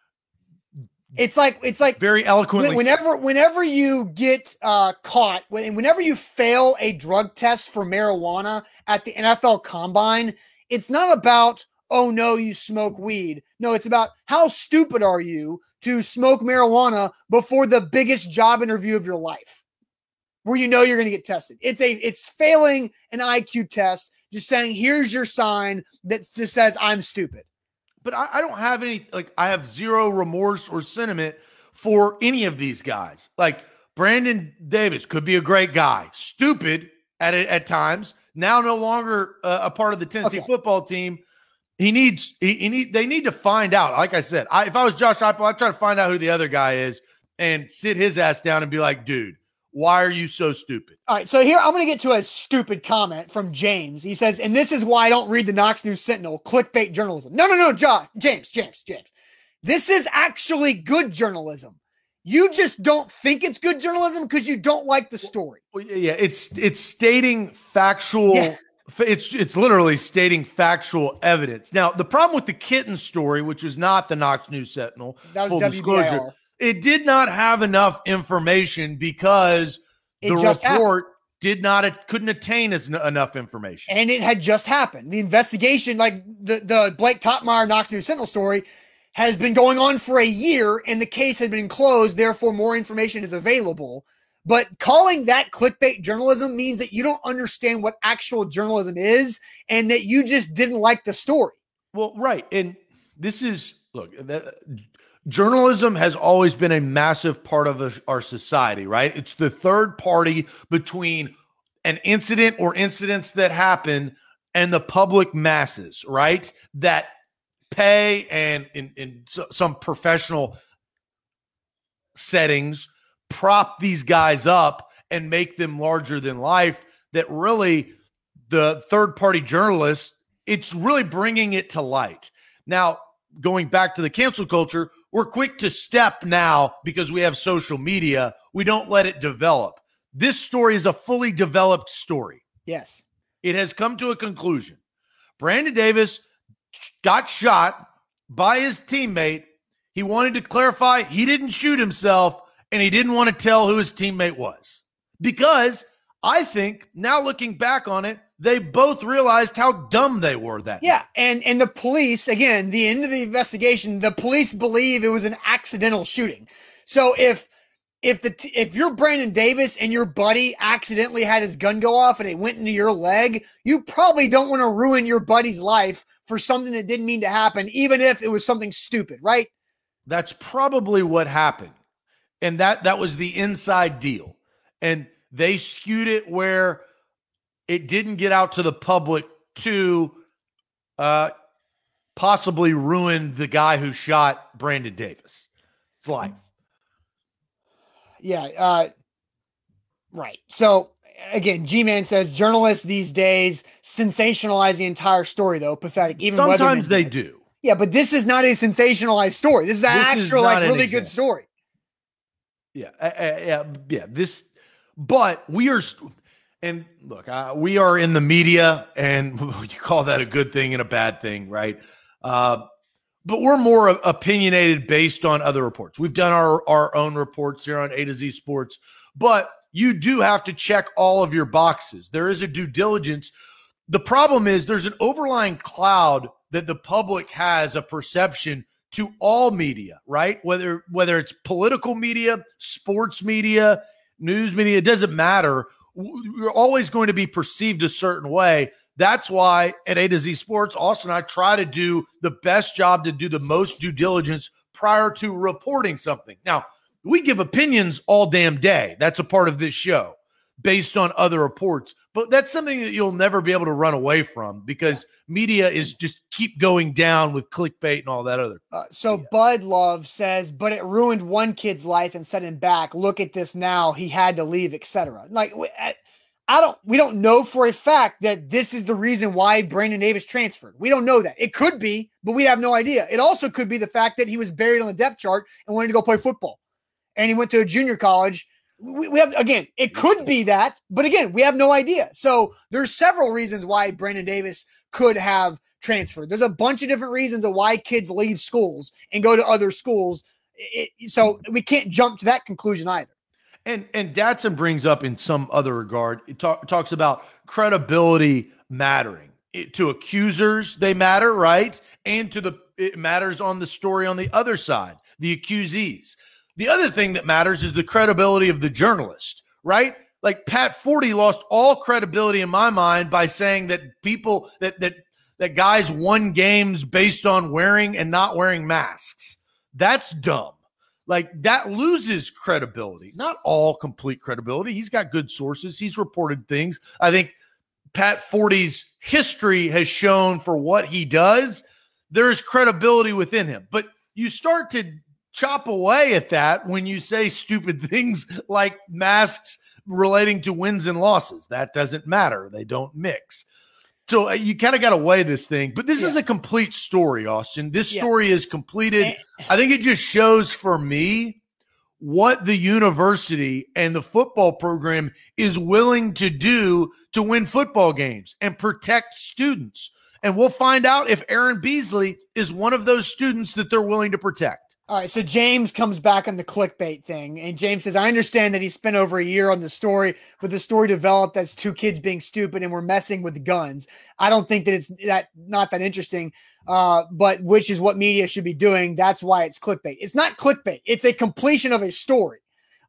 It's like it's like very eloquently. Whenever whenever you get uh, caught, whenever you fail a drug test for marijuana at the NFL Combine, it's not about oh no you smoke weed. No, it's about how stupid are you to smoke marijuana before the biggest job interview of your life, where you know you're going to get tested. It's a it's failing an IQ test. Just saying, here's your sign that just says I'm stupid but I, I don't have any like I have zero remorse or sentiment for any of these guys. Like Brandon Davis could be a great guy, stupid at at times. Now no longer uh, a part of the Tennessee okay. football team. He needs he, he, need they need to find out. Like I said, I, if I was Josh Heupel, I'd try to find out who the other guy is and sit his ass down and be like, dude, why are you so stupid? All right, so here I'm going to get to a stupid comment from James. He says, and this is why I don't read the Knox News Sentinel clickbait journalism. No, no, no, John, James, James, James. This is actually good journalism. You just don't think it's good journalism because you don't like the story. Well, yeah, it's it's stating factual. Yeah. It's it's literally stating factual evidence. Now, the problem with the kitten story, which was not the Knox News Sentinel, that was full WBIR. disclosure, it did not have enough information because it the report happened. did not it couldn't attain as enough information, and it had just happened. The investigation, like the the Blake Toppmeyer Knox News Sentinel story, has been going on for a year, and the case had been closed. Therefore, more information is available. But calling that clickbait journalism means that you don't understand what actual journalism is, and that you just didn't like the story. Well, right, and this is look journalism has always been a massive part of our society, right? It's the third party between an incident or incidents that happen and the public masses, right? That pay and in, in some professional settings prop these guys up and make them larger than life that really the third party journalists it's really bringing it to light now going back to the cancel culture we're quick to step now because we have social media. We don't let it develop. This story is a fully developed story. Yes. It has come to a conclusion. Brandon Davis got shot by his teammate. He wanted to clarify he didn't shoot himself and he didn't want to tell who his teammate was. Because I think now looking back on it, they both realized how dumb they were that yeah and and the police again the end of the investigation the police believe it was an accidental shooting. So if if the t- if you're Brandon Davis and your buddy accidentally had his gun go off and it went into your leg, you probably don't want to ruin your buddy's life for something that didn't mean to happen, even if it was something stupid, right? That's probably what happened, and that that was the inside deal, and they skewed it where it didn't get out to the public to uh, possibly ruin the guy who shot Brandon Davis. It's life. Yeah. Uh, right. So again, G Man says journalists these days sensationalize the entire story, though. Pathetic. Even sometimes they do. Yeah, but this is not a sensationalized story. This is an this actual, like, really good story. Yeah, uh, uh, yeah, yeah. This, but we are. St- and look, uh, we are in the media, and (laughs) you call that a good thing and a bad thing, right? Uh, but we're more opinionated based on other reports. We've done our, our own reports here on A to Z Sports, but you do have to check all of your boxes. There is a due diligence. The problem is there's an overlying cloud that the public has a perception to all media, right? Whether whether it's political media, sports media, news media, it doesn't matter you're always going to be perceived a certain way. That's why at A to Z Sports, Austin and I try to do the best job to do the most due diligence prior to reporting something. Now, we give opinions all damn day. That's a part of this show based on other reports. But that's something that you'll never be able to run away from because media is just keep going down with clickbait and all that other. Uh, so Bud Love says, but it ruined one kid's life and set him back. Look at this now. He had to leave, etc. Like I don't, we don't know for a fact that this is the reason why Brandon Davis transferred. We don't know that. It could be, but we have no idea. It also could be the fact that he was buried on the depth chart and wanted to go play football, and he went to a junior college we, we have again, it could be that, but again, we have no idea. So there's several reasons why Brandon Davis could have transferred. There's a bunch of different reasons of why kids leave schools and go to other schools. It, so mm-hmm. we can't jump to that conclusion either. And and Datsun brings up in some other regard, it talk, talks about credibility mattering. It, to accusers, they matter, right? And to the it matters on the story on the other side, the accusees. The other thing that matters is the credibility of the journalist, right? Like Pat Forde lost all credibility in my mind by saying that people that that that guys won games based on wearing and not wearing masks. That's dumb. like that loses credibility. Not all complete credibility. He's got good sources. He's reported things. I think Pat Forde's history has shown for what he does, there's credibility within him. But you start to chop away at that when you say stupid (laughs) things like masks relating to wins and losses. That doesn't matter. They don't mix. So uh, you kind of got to weigh this thing, but this yeah. is a complete story, Austin. This yeah. story is completed. I think it just shows for me what the university and the football program is willing to do to win football games and protect students. And we'll find out if Aaron Beasley is one of those students that they're willing to protect. All right, so James comes back on the clickbait thing, and James says, "I understand that he spent over a year on the story, but the story developed as two kids being stupid and we're messing with guns. I don't think that it's that not that interesting, uh, but which is what media should be doing. That's why it's clickbait. It's not clickbait. It's a completion of a story.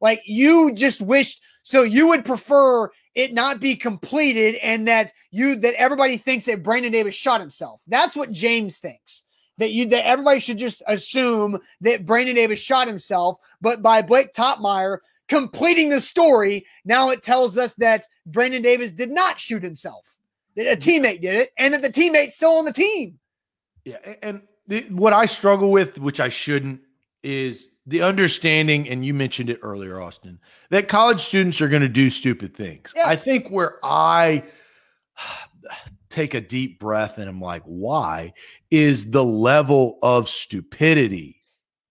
Like you just wished, so you would prefer it not be completed, and that you that everybody thinks that Brandon Davis shot himself. That's what James thinks." That you that everybody should just assume that Brandon Davis shot himself, but by Blake Toppmeyer completing the story, now it tells us that Brandon Davis did not shoot himself. That a teammate did it, and that the teammate's still on the team. Yeah, and the, what I struggle with, which I shouldn't, is the understanding, and you mentioned it earlier, Austin, that college students are going to do stupid things. I think where I take a deep breath and I'm like, why is the level of stupidity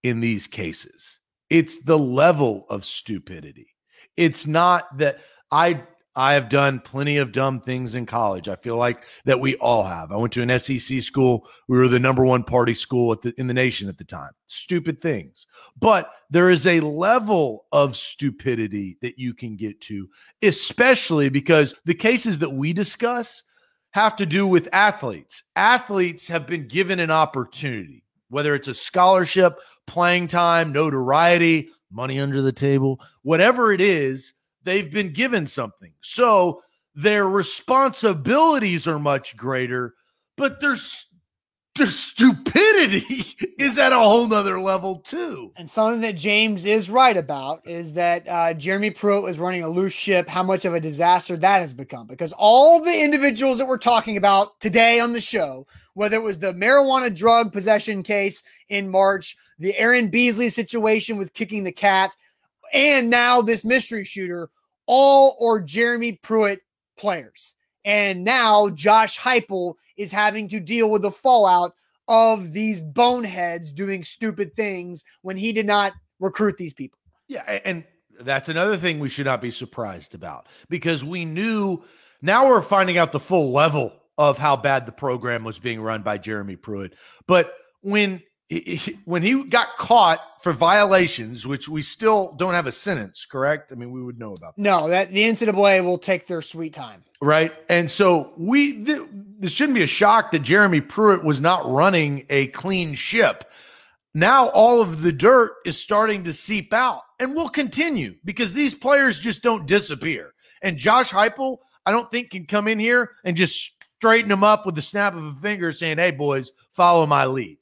in these cases? It's the level of stupidity. It's not that I I have done plenty of dumb things in college. I feel like that we all have. I went to an SEC school. We were the number one party school the, in the nation at the time. Stupid things. But there is a level of stupidity that you can get to, especially because the cases that we discuss have to do with athletes. Athletes have been given an opportunity, whether it's a scholarship, playing time, notoriety, money under the table, whatever it is, they've been given something. So their responsibilities are much greater, but there's the stupidity (laughs) is at a whole nother level too. And something that James is right about is that uh, Jeremy Pruitt was running a loose ship. How much of a disaster that has become? Because all the individuals that we're talking about today on the show, whether it was the marijuana drug possession case in March, the Aaron Beasley situation with kicking the cat, and now this mystery shooter, all or Jeremy Pruitt players. And now Josh Heupel is having to deal with the fallout of these boneheads doing stupid things when he did not recruit these people. Yeah, and that's another thing we should not be surprised about because we knew now we're finding out the full level of how bad the program was being run by Jeremy Pruitt. But when when he got caught for violations, which we still don't have a sentence, correct? I mean, we would know about. That. No, that the NCAA will take their sweet time, right? And so we th- this shouldn't be a shock that Jeremy Pruitt was not running a clean ship. Now all of the dirt is starting to seep out, and will continue because these players just don't disappear. And Josh Heupel, I don't think can come in here and just straighten them up with the snap of a finger, saying, "Hey, boys, follow my lead."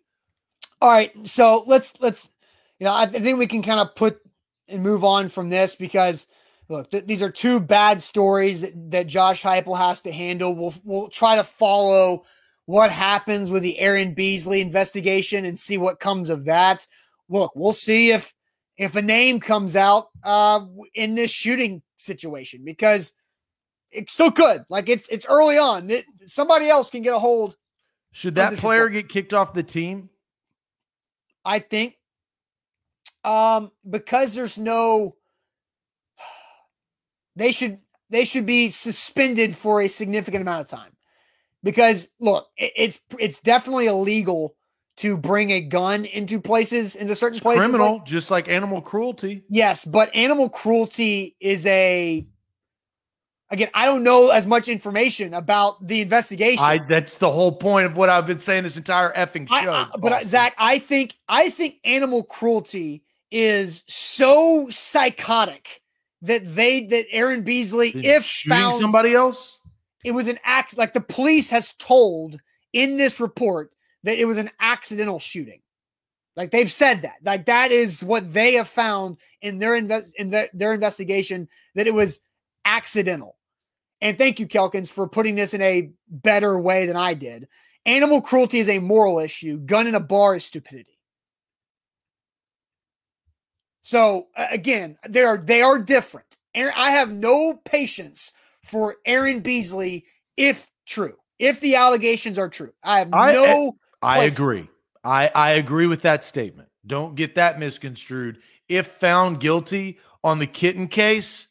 All right, so let's let's you know I, th- I think we can kind of put and move on from this because look th- these are two bad stories that, that Josh Heupel has to handle. We'll we'll try to follow what happens with the Aaron Beasley investigation and see what comes of that. Look, we'll see if if a name comes out uh, in this shooting situation because it's still good. Like it's it's early on. It, somebody else can get a hold. Should that player report. get kicked off the team? I think um, because there's no (sighs) they should they should be suspended for a significant amount of time. Because look it's it's definitely illegal to bring a gun into places into certain it's places criminal like, just like animal cruelty. Yes but animal cruelty is a Again, I don't know as much information about the investigation. I, that's the whole point of what I've been saying this entire effing show. I, I, but Zach, I think I think animal cruelty is so psychotic that they that Aaron Beasley, if found somebody else, it was an act. Like the police has told in this report that it was an accidental shooting. Like they've said that. Like that is what they have found in their invest in their, their investigation that it was accidental. And thank you, Kelkins, for putting this in a better way than I did. Animal cruelty is a moral issue. Gun in a bar is stupidity. So again, they are they are different. Aaron, I have no patience for Aaron Beasley if true, if the allegations are true. I have I, no. Eh, I, I agree. I I agree with that statement. Don't get that misconstrued. If found guilty on the kitten case,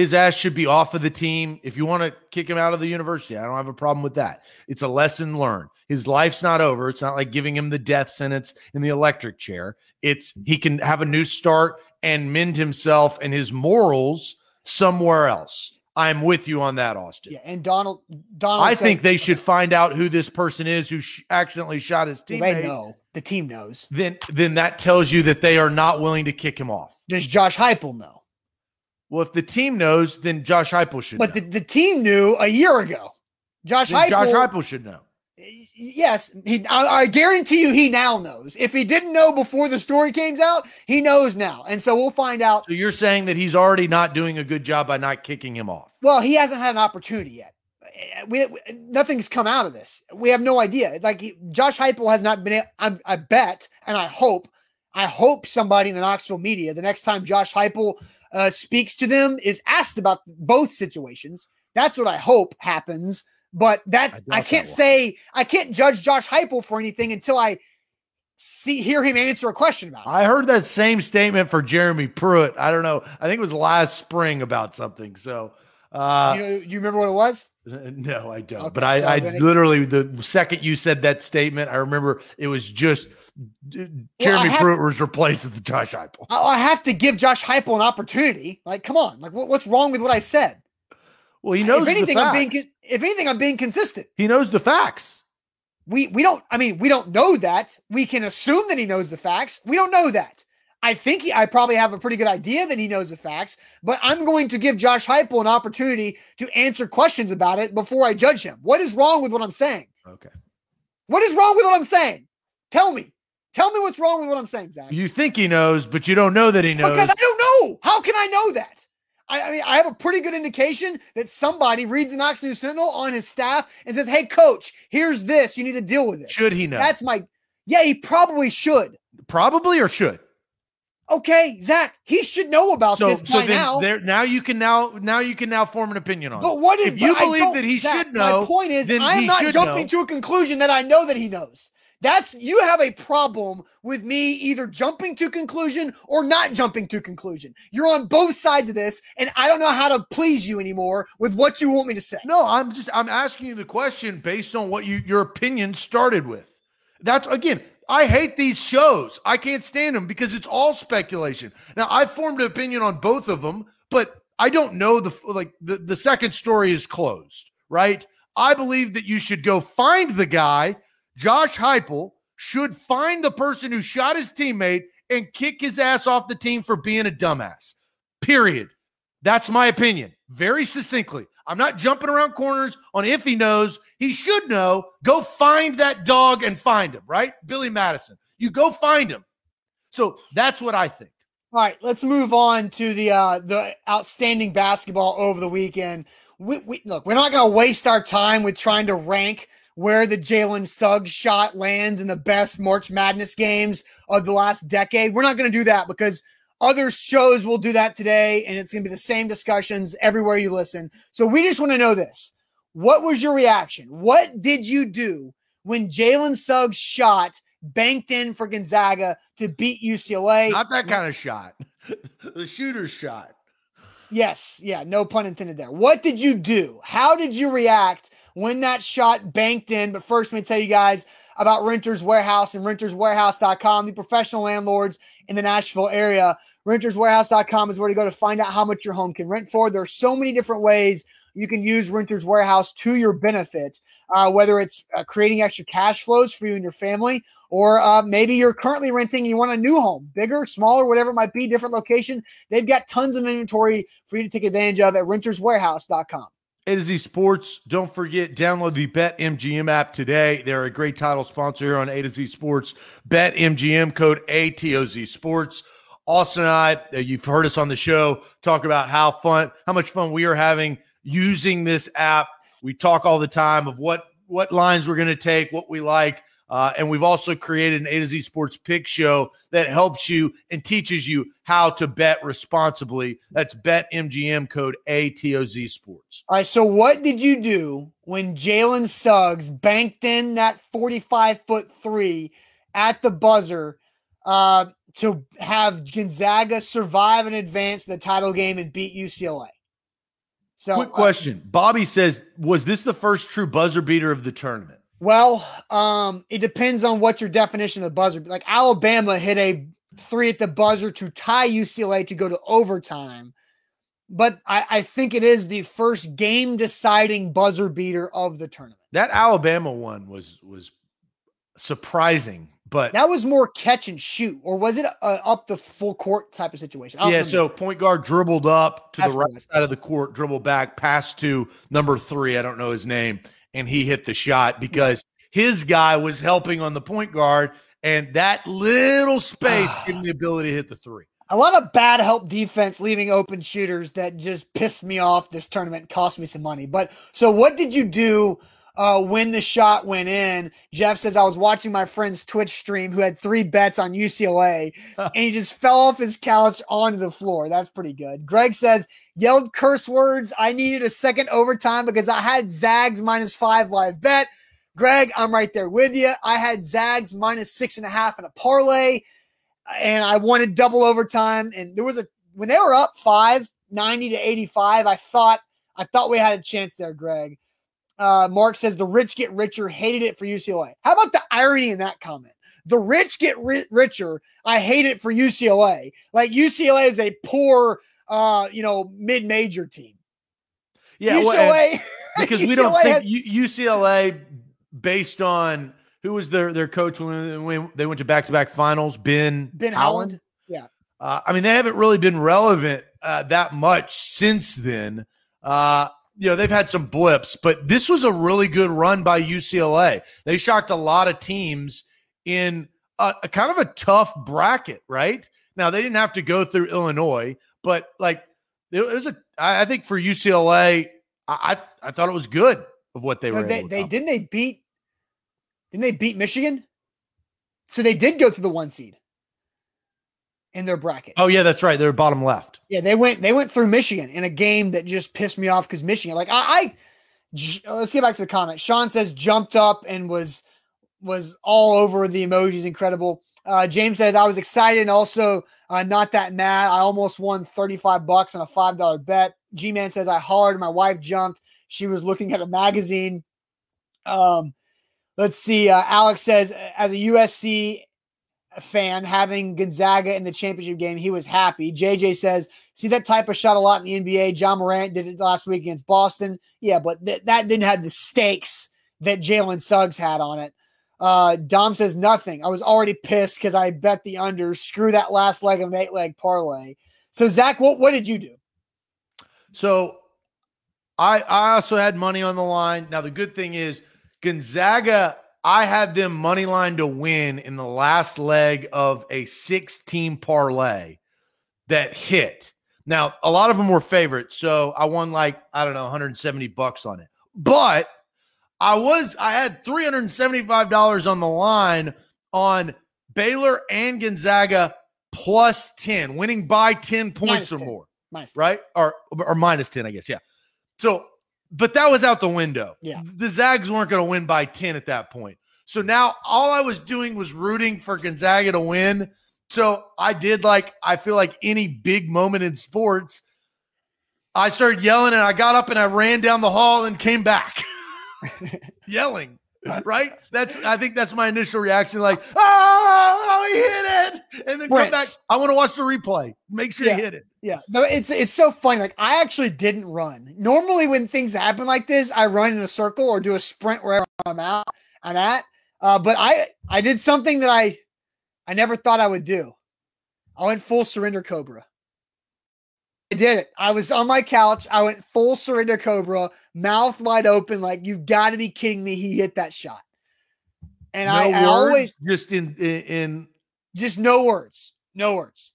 his ass should be off of the team. If you want to kick him out of the university, I don't have a problem with that. It's a lesson learned. His life's not over. It's not like giving him the death sentence in the electric chair. It's he can have a new start and mend himself and his morals somewhere else. I'm with you on that, Austin. Yeah, and Donald, Donald. I said, think they should find out who this person is who sh- accidentally shot his teammate. Well, they know. The team knows. Then, then that tells you that they are not willing to kick him off. Does Josh Heupel know? Well, if the team knows, then Josh Heupel should. But know. the, the team knew a year ago. Josh Heupel, Josh Heupel should know. Yes, he. I, I, guarantee you, he now knows. If he didn't know before the story came out, he knows now, and so we'll find out. So you're saying that he's already not doing a good job by not kicking him off? Well, he hasn't had an opportunity yet. Eh, we, we nothing's come out of this. We have no idea. Like he, Josh Heupel has not been. I, I bet, and I hope, I hope somebody in the Knoxville media the next time Josh Heupel uh, speaks to them is asked about both situations. That's what I hope happens. But that I, I can't say I can't judge Josh Heupel for anything until I see hear him answer a question about it. I heard that same statement for Jeremy Pruitt. I don't know. I think it was last spring about something. So uh you, know, you remember what it was? (laughs) No, I don't. Okay, but I, so I literally the second you said that statement, I remember it was just Jeremy well, Pruitt was replaced with Josh Heupel. I have to give Josh Heupel an opportunity. Like, come on, like what, what's wrong with what I said? Well, he knows. If anything, I'm being if anything, I'm being consistent. He knows the facts. We we don't. I mean, we don't know that. We can assume that he knows the facts. We don't know that. I think he, I probably have a pretty good idea that he knows the facts, but I'm going to give Josh Heupel an opportunity to answer questions about it before I judge him. What is wrong with what I'm saying? Okay. What is wrong with what I'm saying? Tell me. Tell me what's wrong with what I'm saying, Zach. You think he knows, but you don't know that he knows. Because I don't know. How can I know that? I, I mean, I have a pretty good indication that somebody reads the Knox News Sentinel on his staff and says, "Hey, coach, here's this. You need to deal with it." Should he know? That's my. Yeah, he probably should. Probably or should. Okay, Zach, he should know about so, this so by now. There, now you can now now you can now form an opinion on. But what is? If you believe that he Zach, should know, my point is, I'm not jumping know. to a conclusion that I know that he knows. That's you have a problem with me either jumping to conclusion or not jumping to conclusion. You're on both sides of this, and I don't know how to please you anymore with what you want me to say. No, I'm just I'm asking you the question based on what you your opinion started with. That's again, I hate these shows. I can't stand them because it's all speculation. Now I formed an opinion on both of them, but I don't know the like the, the second story is closed, right? I believe that you should go find the guy Josh Heupel should find the person who shot his teammate and kick his ass off the team for being a dumbass. Period. That's my opinion. Very succinctly. I'm not jumping around corners on if he knows. He should know. Go find that dog and find him, right? Billy Madison. You go find him. So that's what I think. All right, let's move on to the uh the outstanding basketball over the weekend. We, we look, we're not going to waste our time with trying to rank where the Jalen Suggs shot lands in the best March Madness games of the last decade. We're not going to do that because other shows will do that today, and it's going to be the same discussions everywhere you listen. So we just want to know this. What was your reaction? What did you do when Jalen Suggs shot banked in for Gonzaga to beat UCLA? Not that kind of shot. (laughs) the shooter's shot. Yes, yeah, no pun intended there. What did you do? How did you react when that shot banked in. But first, let me tell you guys about Renters Warehouse and renterswarehouse.com, the professional landlords in the Nashville area. Renterswarehouse.com is where to go to find out how much your home can rent for. There are so many different ways you can use Renters Warehouse to your benefit, uh, whether it's uh, creating extra cash flows for you and your family, or uh, maybe you're currently renting and you want a new home, bigger, smaller, whatever it might be, different location. They've got tons of inventory for you to take advantage of at renterswarehouse.com. A to Z Sports. Don't forget, download the Bet MGM app today. They're a great title sponsor here on A to Z Sports. Bet MGM code ATOZ Sports. Austin and I, uh, you've heard us on the show talk about how fun, how much fun we are having using this app. We talk all the time of what what lines we're going to take, what we like. Uh, and we've also created an A to Z Sports Pick Show that helps you and teaches you how to bet responsibly. That's Bet MGM code ATOZ Sports. All right. So, what did you do when Jalen Suggs banked in that 45 foot three at the buzzer uh, to have Gonzaga survive and advance the title game and beat UCLA? So, quick question: uh, Bobby says, "Was this the first true buzzer beater of the tournament?" Well, um, it depends on what your definition of buzzer. Like Alabama hit a three at the buzzer to tie UCLA to go to overtime, but I, I think it is the first game deciding buzzer beater of the tournament. That Alabama one was was surprising but that was more catch and shoot, or was it a, up the full court type of situation? Yeah, remember. so point guard dribbled up to That's the right side of the court, dribbled back, passed to number three. I don't know his name, and he hit the shot because his guy was helping on the point guard, and that little space gave him the (sighs) ability to hit the three. A lot of bad help defense leaving open shooters that just pissed me off this tournament, cost me some money. But so, what did you do? Uh, when the shot went in. Jeff says, I was watching my friend's Twitch stream who had three bets on UCLA (laughs) and he just fell off his couch onto the floor. That's pretty good. Greg says, yelled curse words. I needed a second overtime because I had Zags minus five live bet. Greg, I'm right there with you. I had Zags minus six and a half in a parlay and I wanted double overtime. And there was a, when they were up five, 90 to 85, I thought, I thought we had a chance there, Greg. Uh, Mark says the rich get richer. Hated it for UCLA. How about the irony in that comment? The rich get ri- richer. I hate it for UCLA. Like UCLA is a poor, uh, you know, mid-major team. Yeah, UCLA well, (laughs) because UCLA we don't think has, UCLA based on who was their their coach when, when they went to back to back finals. Ben Ben Howland. Howland. Yeah. Uh, I mean, they haven't really been relevant uh, that much since then. Uh, you know, they've had some blips, but this was a really good run by UCLA. They shocked a lot of teams in a, a, kind of a tough bracket, right? Now they didn't have to go through Illinois, but like it was a I think for UCLA, I I, I thought it was good of what they no, were. They, they didn't they beat didn't they beat Michigan? So they did go to the one seed in their bracket. Oh yeah, that's right. They're bottom left. Yeah, they went they went through Michigan in a game that just pissed me off because Michigan. Like I, I, let's get back to the comment. Sean says jumped up and was was all over the emojis. Incredible. Uh, James says I was excited and also uh, not that mad. I almost won thirty five bucks on a five dollar bet. G Man says I hollered. My wife jumped. She was looking at a magazine. Um, let's see. Uh, Alex says as a USC fan having Gonzaga in the championship game, he was happy. JJ says, see that type of shot a lot in the NBA. John Morant did it last week against Boston. Yeah, but th- that didn't have the stakes that Jalen Suggs had on it. Uh, Dom says nothing. I was already pissed because I bet the under. Screw that last leg of an eight leg parlay. So Zach, what what did you do? So I I also had money on the line. Now the good thing is Gonzaga I had them money line to win in the last leg of a six team parlay that hit. Now, a lot of them were favorites, so I won like I don't know 170 bucks on it. But I was I had $375 on the line on Baylor and Gonzaga plus 10, winning by 10 points minus or 10. more. Minus right? Or or minus 10, I guess. Yeah. So but that was out the window. Yeah. The Zags weren't going to win by 10 at that point. So now all I was doing was rooting for Gonzaga to win. So I did like, I feel like any big moment in sports, I started yelling and I got up and I ran down the hall and came back (laughs) (laughs) yelling. (laughs) Right? That's I think that's my initial reaction, like, oh, he hit it. And then come back. I want to watch the replay. Make sure yeah. he hit it. Yeah, no, it's it's so funny. Like I actually didn't run. Normally, when things happen like this, I run in a circle or do a sprint wherever I'm at. I'm at. Uh, but I I did something that I I never thought I would do. I went full surrender cobra. I did it. I was on my couch. I went full surrender cobra, mouth wide open, like you've got to be kidding me. He hit that shot, and no I, I always just in, in in just no words, no words.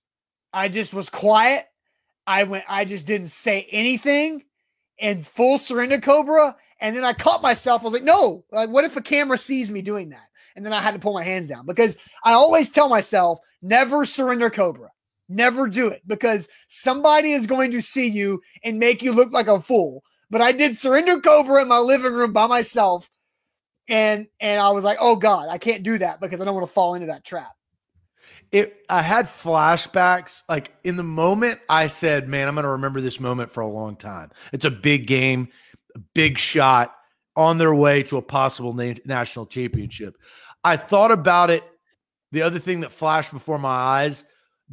I just was quiet. I went. I just didn't say anything, and full surrender cobra. And then I caught myself. I was like, no. Like, what if a camera sees me doing that? And then I had to pull my hands down because I always tell myself, never surrender cobra. Never do it because somebody is going to see you and make you look like a fool. But I did surrender cobra in my living room by myself. And and I was like, oh God, I can't do that because I don't want to fall into that trap. It I had flashbacks. Like in the moment, I said, Man, I'm gonna remember this moment for a long time. It's a big game, a big shot on their way to a possible na- national championship. I thought about it. The other thing that flashed before my eyes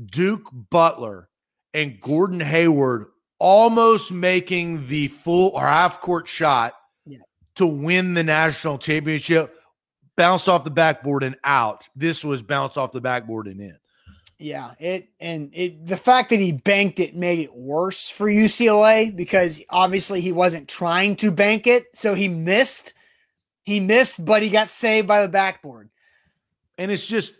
Duke Butler and Gordon Hayward almost making the full or half court shot Yeah. to win the national championship, bounced off the backboard and out. This was bounced off the backboard and in. Yeah, it and it the fact that he banked it made it worse for UCLA because obviously he wasn't trying to bank it, so he missed. He missed, but he got saved by the backboard. And it's just,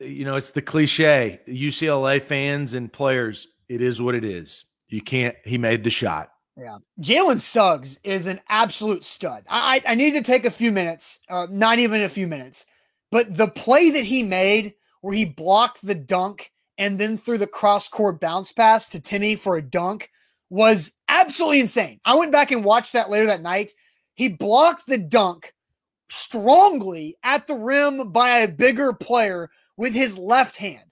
you know, it's the cliche. UCLA fans and players, it is what it is. You can't, he made the shot. Yeah, Jalen Suggs is an absolute stud. I I, need to take a few minutes, uh, not even a few minutes, but the play that he made where he blocked the dunk and then threw the cross court bounce pass to Timme for a dunk was absolutely insane. I went back and watched that later that night. He blocked the dunk strongly at the rim by a bigger player with his left hand,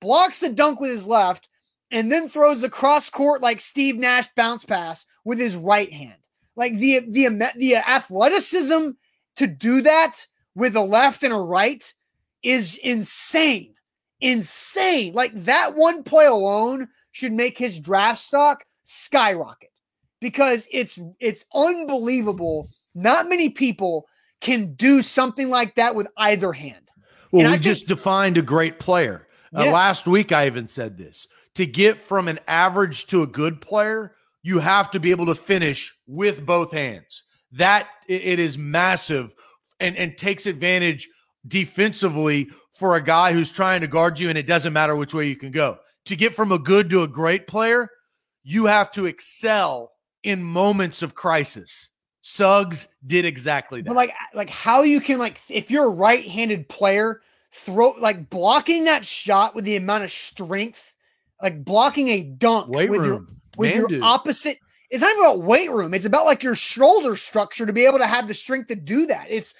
blocks the dunk with his left, and then throws the cross court like Steve Nash bounce pass with his right hand. Like the the the athleticism to do that with a left and a right is insane. Insane. Like that one play alone should make his draft stock skyrocket because it's it's unbelievable. Not many people can do something like that with either hand. Well, And we think- just defined a great player. Uh, Yes. last week, I even said this to get from an average to a good player, you have to be able to finish with both hands. That it is massive and, and takes advantage defensively for a guy who's trying to guard you, and it doesn't matter which way you can go. To get from a good to a great player, you have to excel in moments of crisis. Suggs did exactly that. But like like how you can like if you're a right-handed player, throw like blocking that shot with the amount of strength, like blocking a dunk Weight with your with Man your dude. opposite. It's not even about weight room. It's about like your shoulder structure to be able to have the strength to do that. It's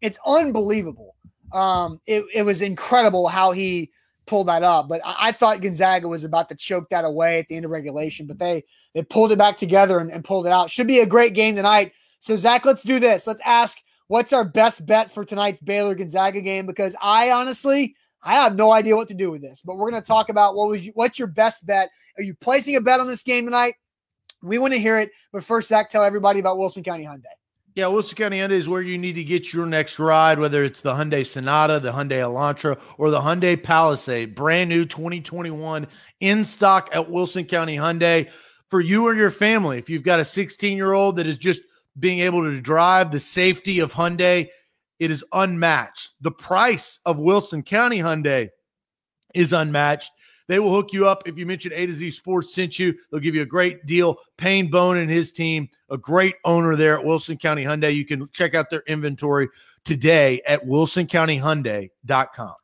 it's unbelievable. Um, it, it was incredible how he pulled that up. But I, I thought Gonzaga was about to choke that away at the end of regulation, but they they pulled it back together and, and pulled it out. Should be a great game tonight. So Zach, let's do this. Let's ask what's our best bet for tonight's Baylor Gonzaga game because I honestly I have no idea what to do with this. But we're going to talk about what was you, what's your best bet? Are you placing a bet on this game tonight? We want to hear it. But first, Zach, tell everybody about Wilson County Hyundai. Yeah, Wilson County Hyundai is where you need to get your next ride, whether it's the Hyundai Sonata, the Hyundai Elantra, or the Hyundai Palisade. Brand new 2021 in stock at Wilson County Hyundai for you or your family. If you've got a 16 year old that is just being able to drive the safety of Hyundai, it is unmatched. The price of Wilson County Hyundai is unmatched. They will hook you up if you mention A to Z Sports sent you. They'll give you a great deal. Payne Bone and his team, a great owner there at Wilson County Hyundai. You can check out their inventory today at wilsoncountyhyundai.com.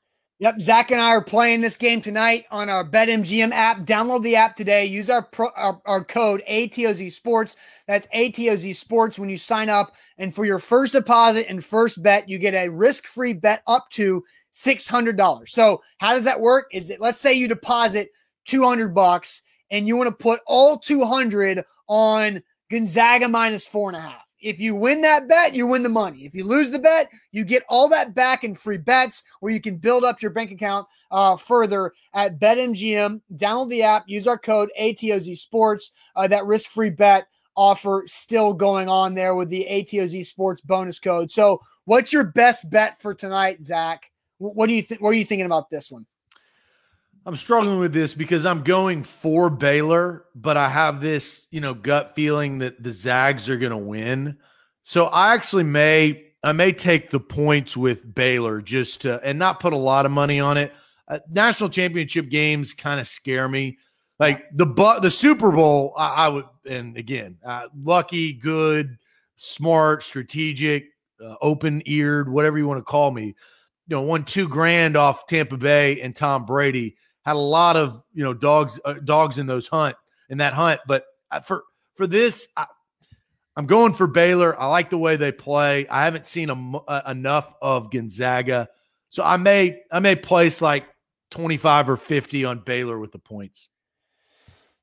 Yep, Zach and I are playing this game tonight on our BetMGM app. Download the app today. Use our pro, our, our code ATOZ Sports. That's ATOZ Sports when you sign up. And for your first deposit and first bet, you get a risk-free bet up to six hundred dollars. So how does that work? Is it let's say you deposit two hundred bucks and you want to put all two hundred on Gonzaga minus four and a half. If you win that bet, you win the money. If you lose the bet, you get all that back in free bets where you can build up your bank account uh, further at BetMGM. Download the app, use our code ATOZ Sports. Uh, that risk free bet offer still going on there with the ATOZ Sports bonus code. So, what's your best bet for tonight, Zach? What do you think? What are you thinking about this one? I'm struggling with this because I'm going for Baylor, but I have this, you know, gut feeling that the Zags are going to win. So I actually may I may take the points with Baylor just to and not put a lot of money on it. Uh, national championship games kind of scare me. Like the but the Super Bowl, I, I would, and again, uh, lucky, good, smart, strategic, uh, open eared, whatever you want to call me. You know, won two grand off Tampa Bay and Tom Brady had a lot of you know dogs uh, dogs in those hunt in that hunt. But for for this, I, am going for Baylor. I like the way they play. I haven't seen a, uh, enough of Gonzaga, so I may I may place like 25 or 50 on Baylor with the points.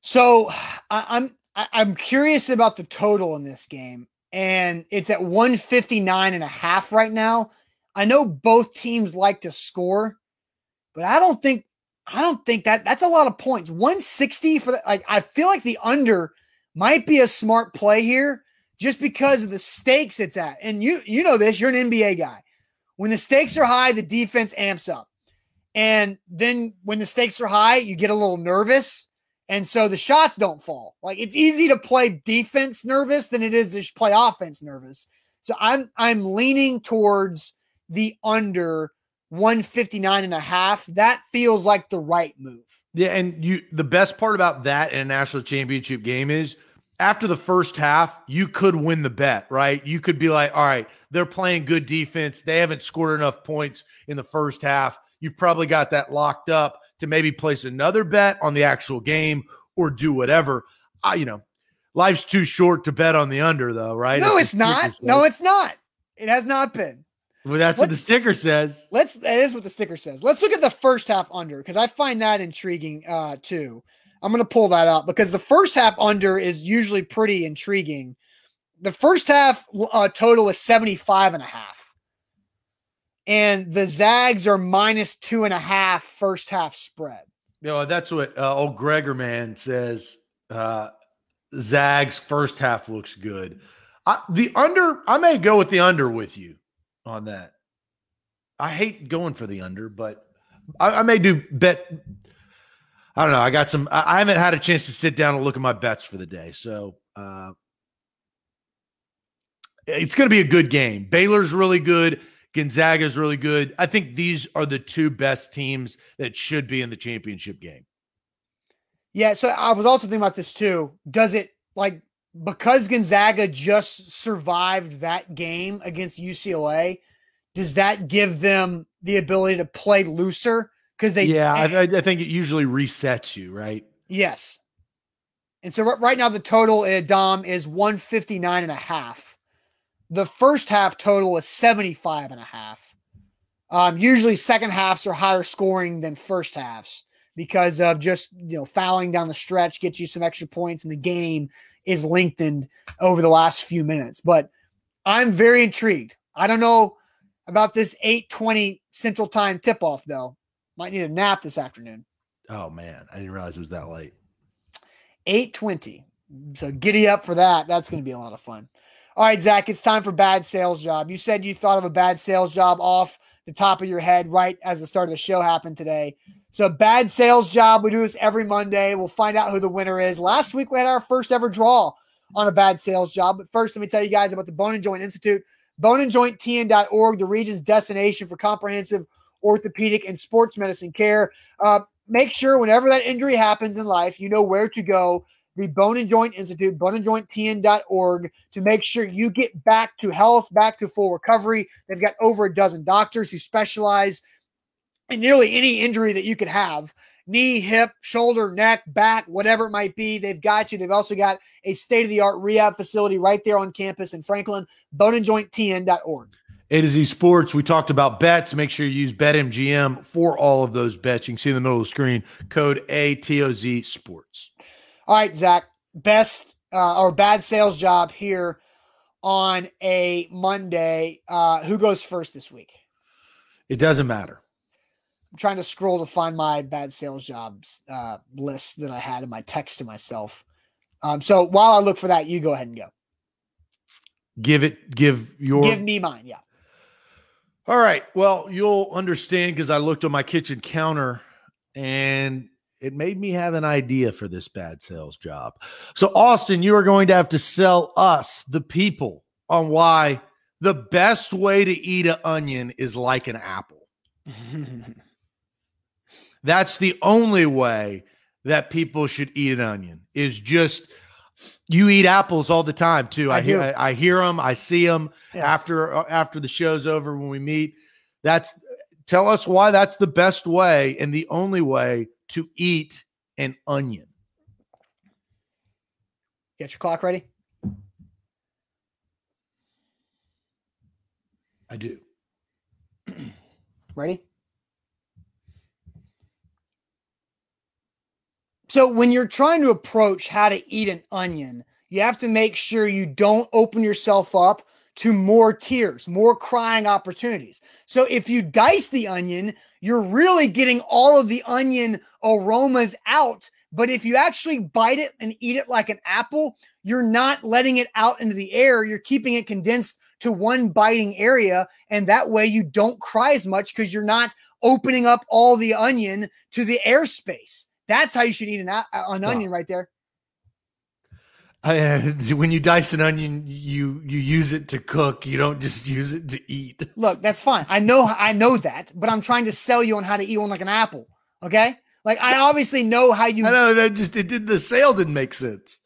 So I, I'm I'm curious about the total in this game, and it's at 159 and a half right now. I know both teams like to score, but I don't think I don't think that that's a lot of points. 160 for the like I feel like the under might be a smart play here just because of the stakes it's at. And you you know this, you're an NBA guy. When the stakes are high, the defense amps up. And then when the stakes are high, you get a little nervous. And so the shots don't fall. Like it's easy to play defense nervous than it is to play offense nervous. So I'm I'm leaning towards the under 159 and a half, that feels like the right move. Yeah, and you the best part about that in a national championship game is after the first half, you could win the bet, right? You could be like, all right, they're playing good defense. They haven't scored enough points in the first half. You've probably got that locked up to maybe place another bet on the actual game or do whatever. I, you know, life's too short to bet on the under, though, right? No, it's, it's not. No, it's not. It has not been. Well, that's let's, what the sticker says. Let's that is what the sticker says. Let's look at the first half under because I find that intriguing uh too. I'm going to pull that up because the first half under is usually pretty intriguing. The first half uh, total is 75 and a half. And the Zags are minus two and a half first half spread. You know, that's what uh, old Gregor man says. Uh, Zags first half looks good. I, the under, I may go with the under with you on that. I hate going for the under, but I, I may do bet. I don't know. I got some. I, I, haven't had a chance to sit down and look at my bets for the day, so uh, it's going to be a good game. Baylor's really good. Gonzaga's really good. I think these are the two best teams that should be in the championship game. Yeah. So I was also thinking about this too. Does it like because Gonzaga just survived that game against UCLA, does that give them the ability to play looser? Because they, yeah, I, I, think it usually resets you, right? Yes. And so right now the total, uh, Dom, is 159 and a half. The first half total is 75 and a half. Um, usually second halves are higher scoring than first halves because of just, you know, fouling down the stretch, gets you some extra points in the game is lengthened over the last few minutes. But I'm very intrigued. I don't know about this 8:20 Central Time tip-off though. Might need a nap this afternoon. Oh man, I didn't realize it was that late. 8:20. So giddy up for that. That's going to be a lot of fun. All right, Zach, it's time for bad sales job. You said you thought of a bad sales job off the top of your head right as the start of the show happened today. So bad sales job. We do this every Monday. We'll find out who the winner is. Last week we had our first ever draw on a bad sales job. But first, let me tell you guys about the Bone and Joint Institute. Boneandjointtn.org, the region's destination for comprehensive orthopedic and sports medicine care. Uh, make sure whenever that injury happens in life, you know where to go. The Bone and Joint Institute, boneandjointtn.org, to make sure you get back to health, back to full recovery. They've got over a dozen doctors who specialize and nearly any injury that you could have knee, hip, shoulder, neck, back, whatever it might be. They've got you. They've also got a state of the art rehab facility right there on campus in Franklin, boneandjointtn.org. A to Z Sports. We talked about bets. Make sure you use BetMGM for all of those bets. You can see in the middle of the screen code ATOZ Sports. All right, Zach. Best uh, or bad sales job here on a Monday. Uh, who goes first this week? It doesn't matter. I'm trying to scroll to find my bad sales jobs uh, list that I had in my text to myself. Um, so while I look for that, you go ahead and go. Give it, give your, give me mine. Yeah. All right. Well, you'll understand because I looked on my kitchen counter and it made me have an idea for this bad sales job. So, Austin, you are going to have to sell us, the people, on why the best way to eat an onion is like an apple. (laughs) That's the only way that people should eat an onion is just you eat apples all the time too. I, I hear. I, I hear them, I see them Yeah. after uh, after the show's over when we meet. That's tell us why that's the best way and the only way to eat an onion. Get your clock ready. I do. Ready? So, when you're trying to approach how to eat an onion, you have to make sure you don't open yourself up to more tears, more crying opportunities. So, if you dice the onion, you're really getting all of the onion aromas out. But if you actually bite it and eat it like an apple, you're not letting it out into the air. You're keeping it condensed to one biting area. And that way you don't cry as much because you're not opening up all the onion to the airspace. That's how you should eat an, an Wow. onion right there. (laughs) When you dice an onion, you you use it to cook. You don't just use it to eat. (laughs) Look, that's fine. I know I know that, but I'm trying to sell you on how to eat one like an apple. Okay? Like I obviously know how you I know that just it did the sale didn't make sense.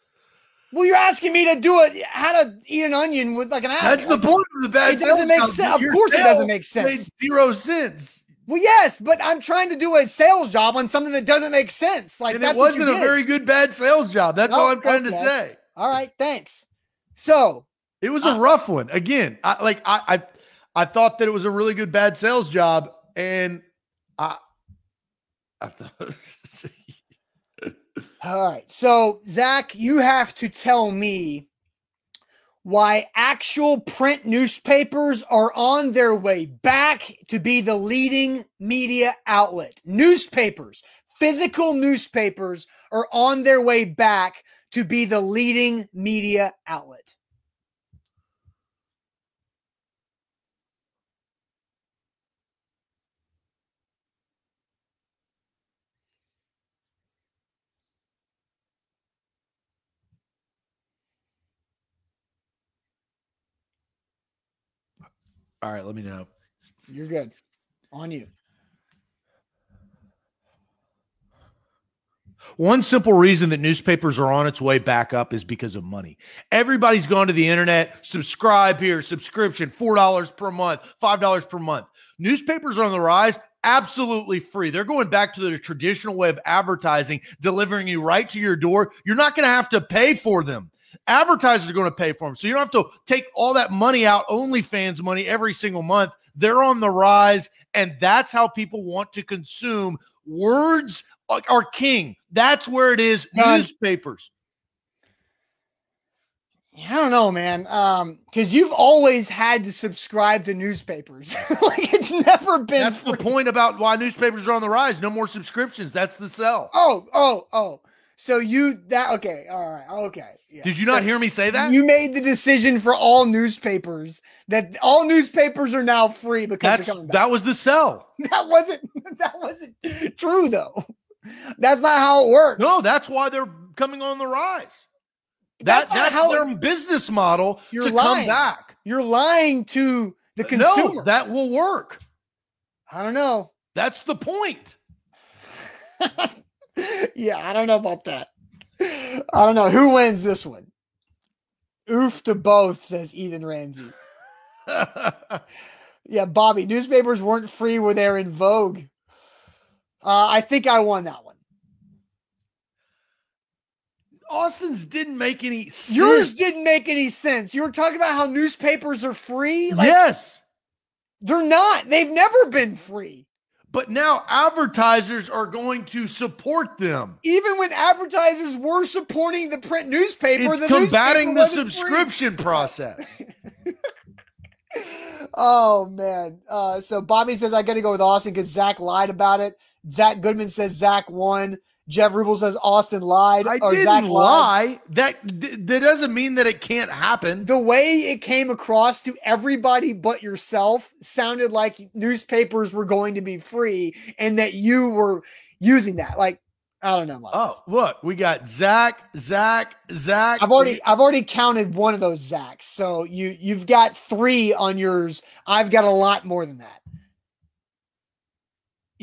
Well, you're asking me to do it how to eat an onion with like an apple. That's the point of the bad. It doesn't make sense. Of course it doesn't make made sense. zero sense. Well, yes, but I'm trying to do a sales job on something that doesn't make sense. Like and that's it what you wasn't a did. very good bad sales job. That's all I'm trying to say. All right, thanks. So, It was a Uh, rough one. Again, I like I, I I thought that it was a really good bad sales job, and I I thought (laughs) all right. So, Zach, you have to tell me why actual print newspapers are on their way back to be the leading media outlet. Newspapers, physical newspapers are on their way back to be the leading media outlet. All right. Let me know. You're good. On you. One simple reason that newspapers are on its way back up is because of money. Everybody's gone to the internet, subscribe here, subscription, $4 per month, $5 per month. Newspapers are on the rise, absolutely free. They're going back to the traditional way of advertising, delivering you right to your door. You're not going to have to pay for them. Advertisers are going to pay for them. So you don't have to take all that money out, OnlyFans money every single month. They're on the rise, and that's how people want to consume words are- king. That's where it is. Guys. Newspapers. I don't know, man. Um, because you've always had to subscribe to newspapers. (laughs) like it's never been. That's the point about why newspapers are on the rise. No more subscriptions. That's the sell. Oh, oh, oh. So you that okay? All right, okay. Yeah. Did you not So hear me say that? You made the decision for all newspapers that all newspapers are now free because That's coming back. that was the sell. (laughs) That wasn't (laughs) that wasn't true though. That's not how it works. No, that's why they're coming on the rise. That's That not that's how their it- business model You're to come lying. back. you're lying to the uh, consumer. No, that will work. I don't know. That's the point. (laughs) (laughs) yeah, I don't know about that. I don't know who wins this one. Oof to both, says Ethan Ramsey. (laughs) Yeah, Bobby, newspapers weren't free when they were in vogue. Uh, I think I won that one. Austin's didn't make any sense. Yours didn't make any sense. You were talking about how newspapers are free. Like yes. they're not. They've never been free. But now advertisers are going to support them. Even when advertisers were supporting the print newspaper, It's the combating newspaper the wasn't free. subscription process. (laughs) oh man. Uh, so Bobby says I got to go with Austin because Zach lied about it. Zach Goodman says Zach won. Jeff Rubel says Austin lied. I or didn't Zach lied. lie. That that doesn't mean that it can't happen. The way it came across to everybody but yourself sounded like newspapers were going to be free and that you were using that. Like, I don't know. Oh, look, we got Zach, Zach, Zach. I've already I've already counted one of those Zachs. So you you've got three on yours. I've got a lot more than that.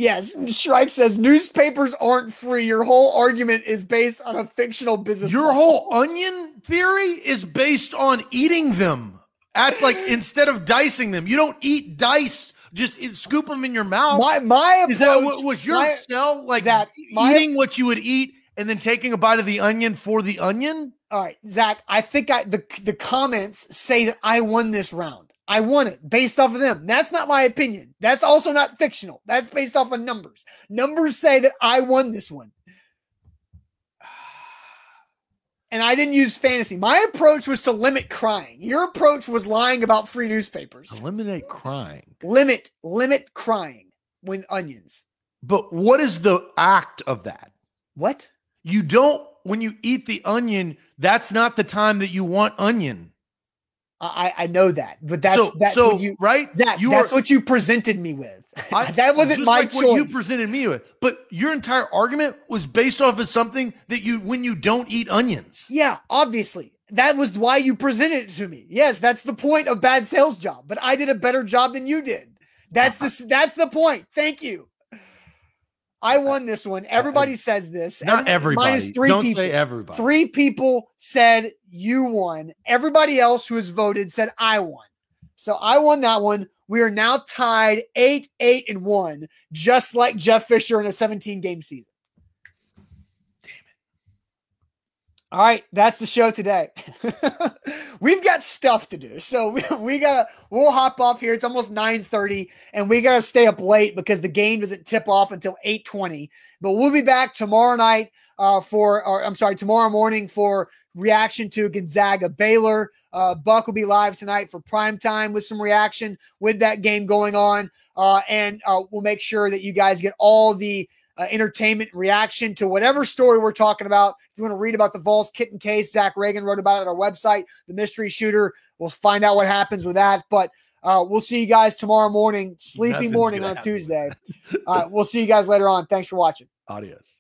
Yes, Shrike says newspapers aren't free. Your whole argument is based on a fictional business. Your model. whole onion theory is based on eating them at like (laughs) instead of dicing them. You don't eat dice. Just scoop them in your mouth. my my approach is that what was your my- cell like? Zach, my- eating what you would eat and then taking a bite of the onion for the onion. All right, Zach. I think I the the comments say that I won this round. I won it based off of them. That's not my opinion. That's also not fictional. That's based off of numbers. Numbers say that I won this one. (sighs) And I didn't use fantasy. My approach was to limit crying. Your approach was lying about free newspapers. Eliminate crying. Limit, limit crying when onions. But what is the act of that? What? You don't when you eat the onion. That's not the time that you want onion. I I know that, but that's so, that's so what you right. Zach, you that's are- what you presented me with. I- (laughs) that wasn't just my like choice. What you presented me with, but your entire argument was based off of something that you when you don't eat onions. Yeah, obviously. That was why you presented it to me. Yes, that's the point of bad sales job, but I did a better job than you did. That's the (laughs) that's the point. Thank you. I won this one. Uh, everybody says this. Not everybody. minus three don't people. say everybody. Three people said you won. Everybody else who has voted said I won. So I won that one. We are now tied eight, eight, and one, just like Jeff Fisher in a 17 game season. All right, that's the show today. (laughs) We've got stuff to do. So (laughs) we, we gotta we'll hop off here. It's almost 9:30, and we gotta stay up late because the game doesn't tip off until 8:20. But we'll be back tomorrow night uh for or I'm sorry, tomorrow morning for reaction to Gonzaga Baylor. Uh Buck will be live tonight for prime time with some reaction with that game going on. Uh and uh we'll make sure that you guys get all the uh, entertainment reaction to whatever story we're talking about. If you want to read about the Vols kitten case, Zach Reagan wrote about it at our website, The Mystery Shooter. We'll find out what happens with that. But uh, we'll see you guys tomorrow morning, sleepy Nothing's morning on happen Tuesday. (laughs) Uh, we'll see you guys later on. Thanks for watching. Adios.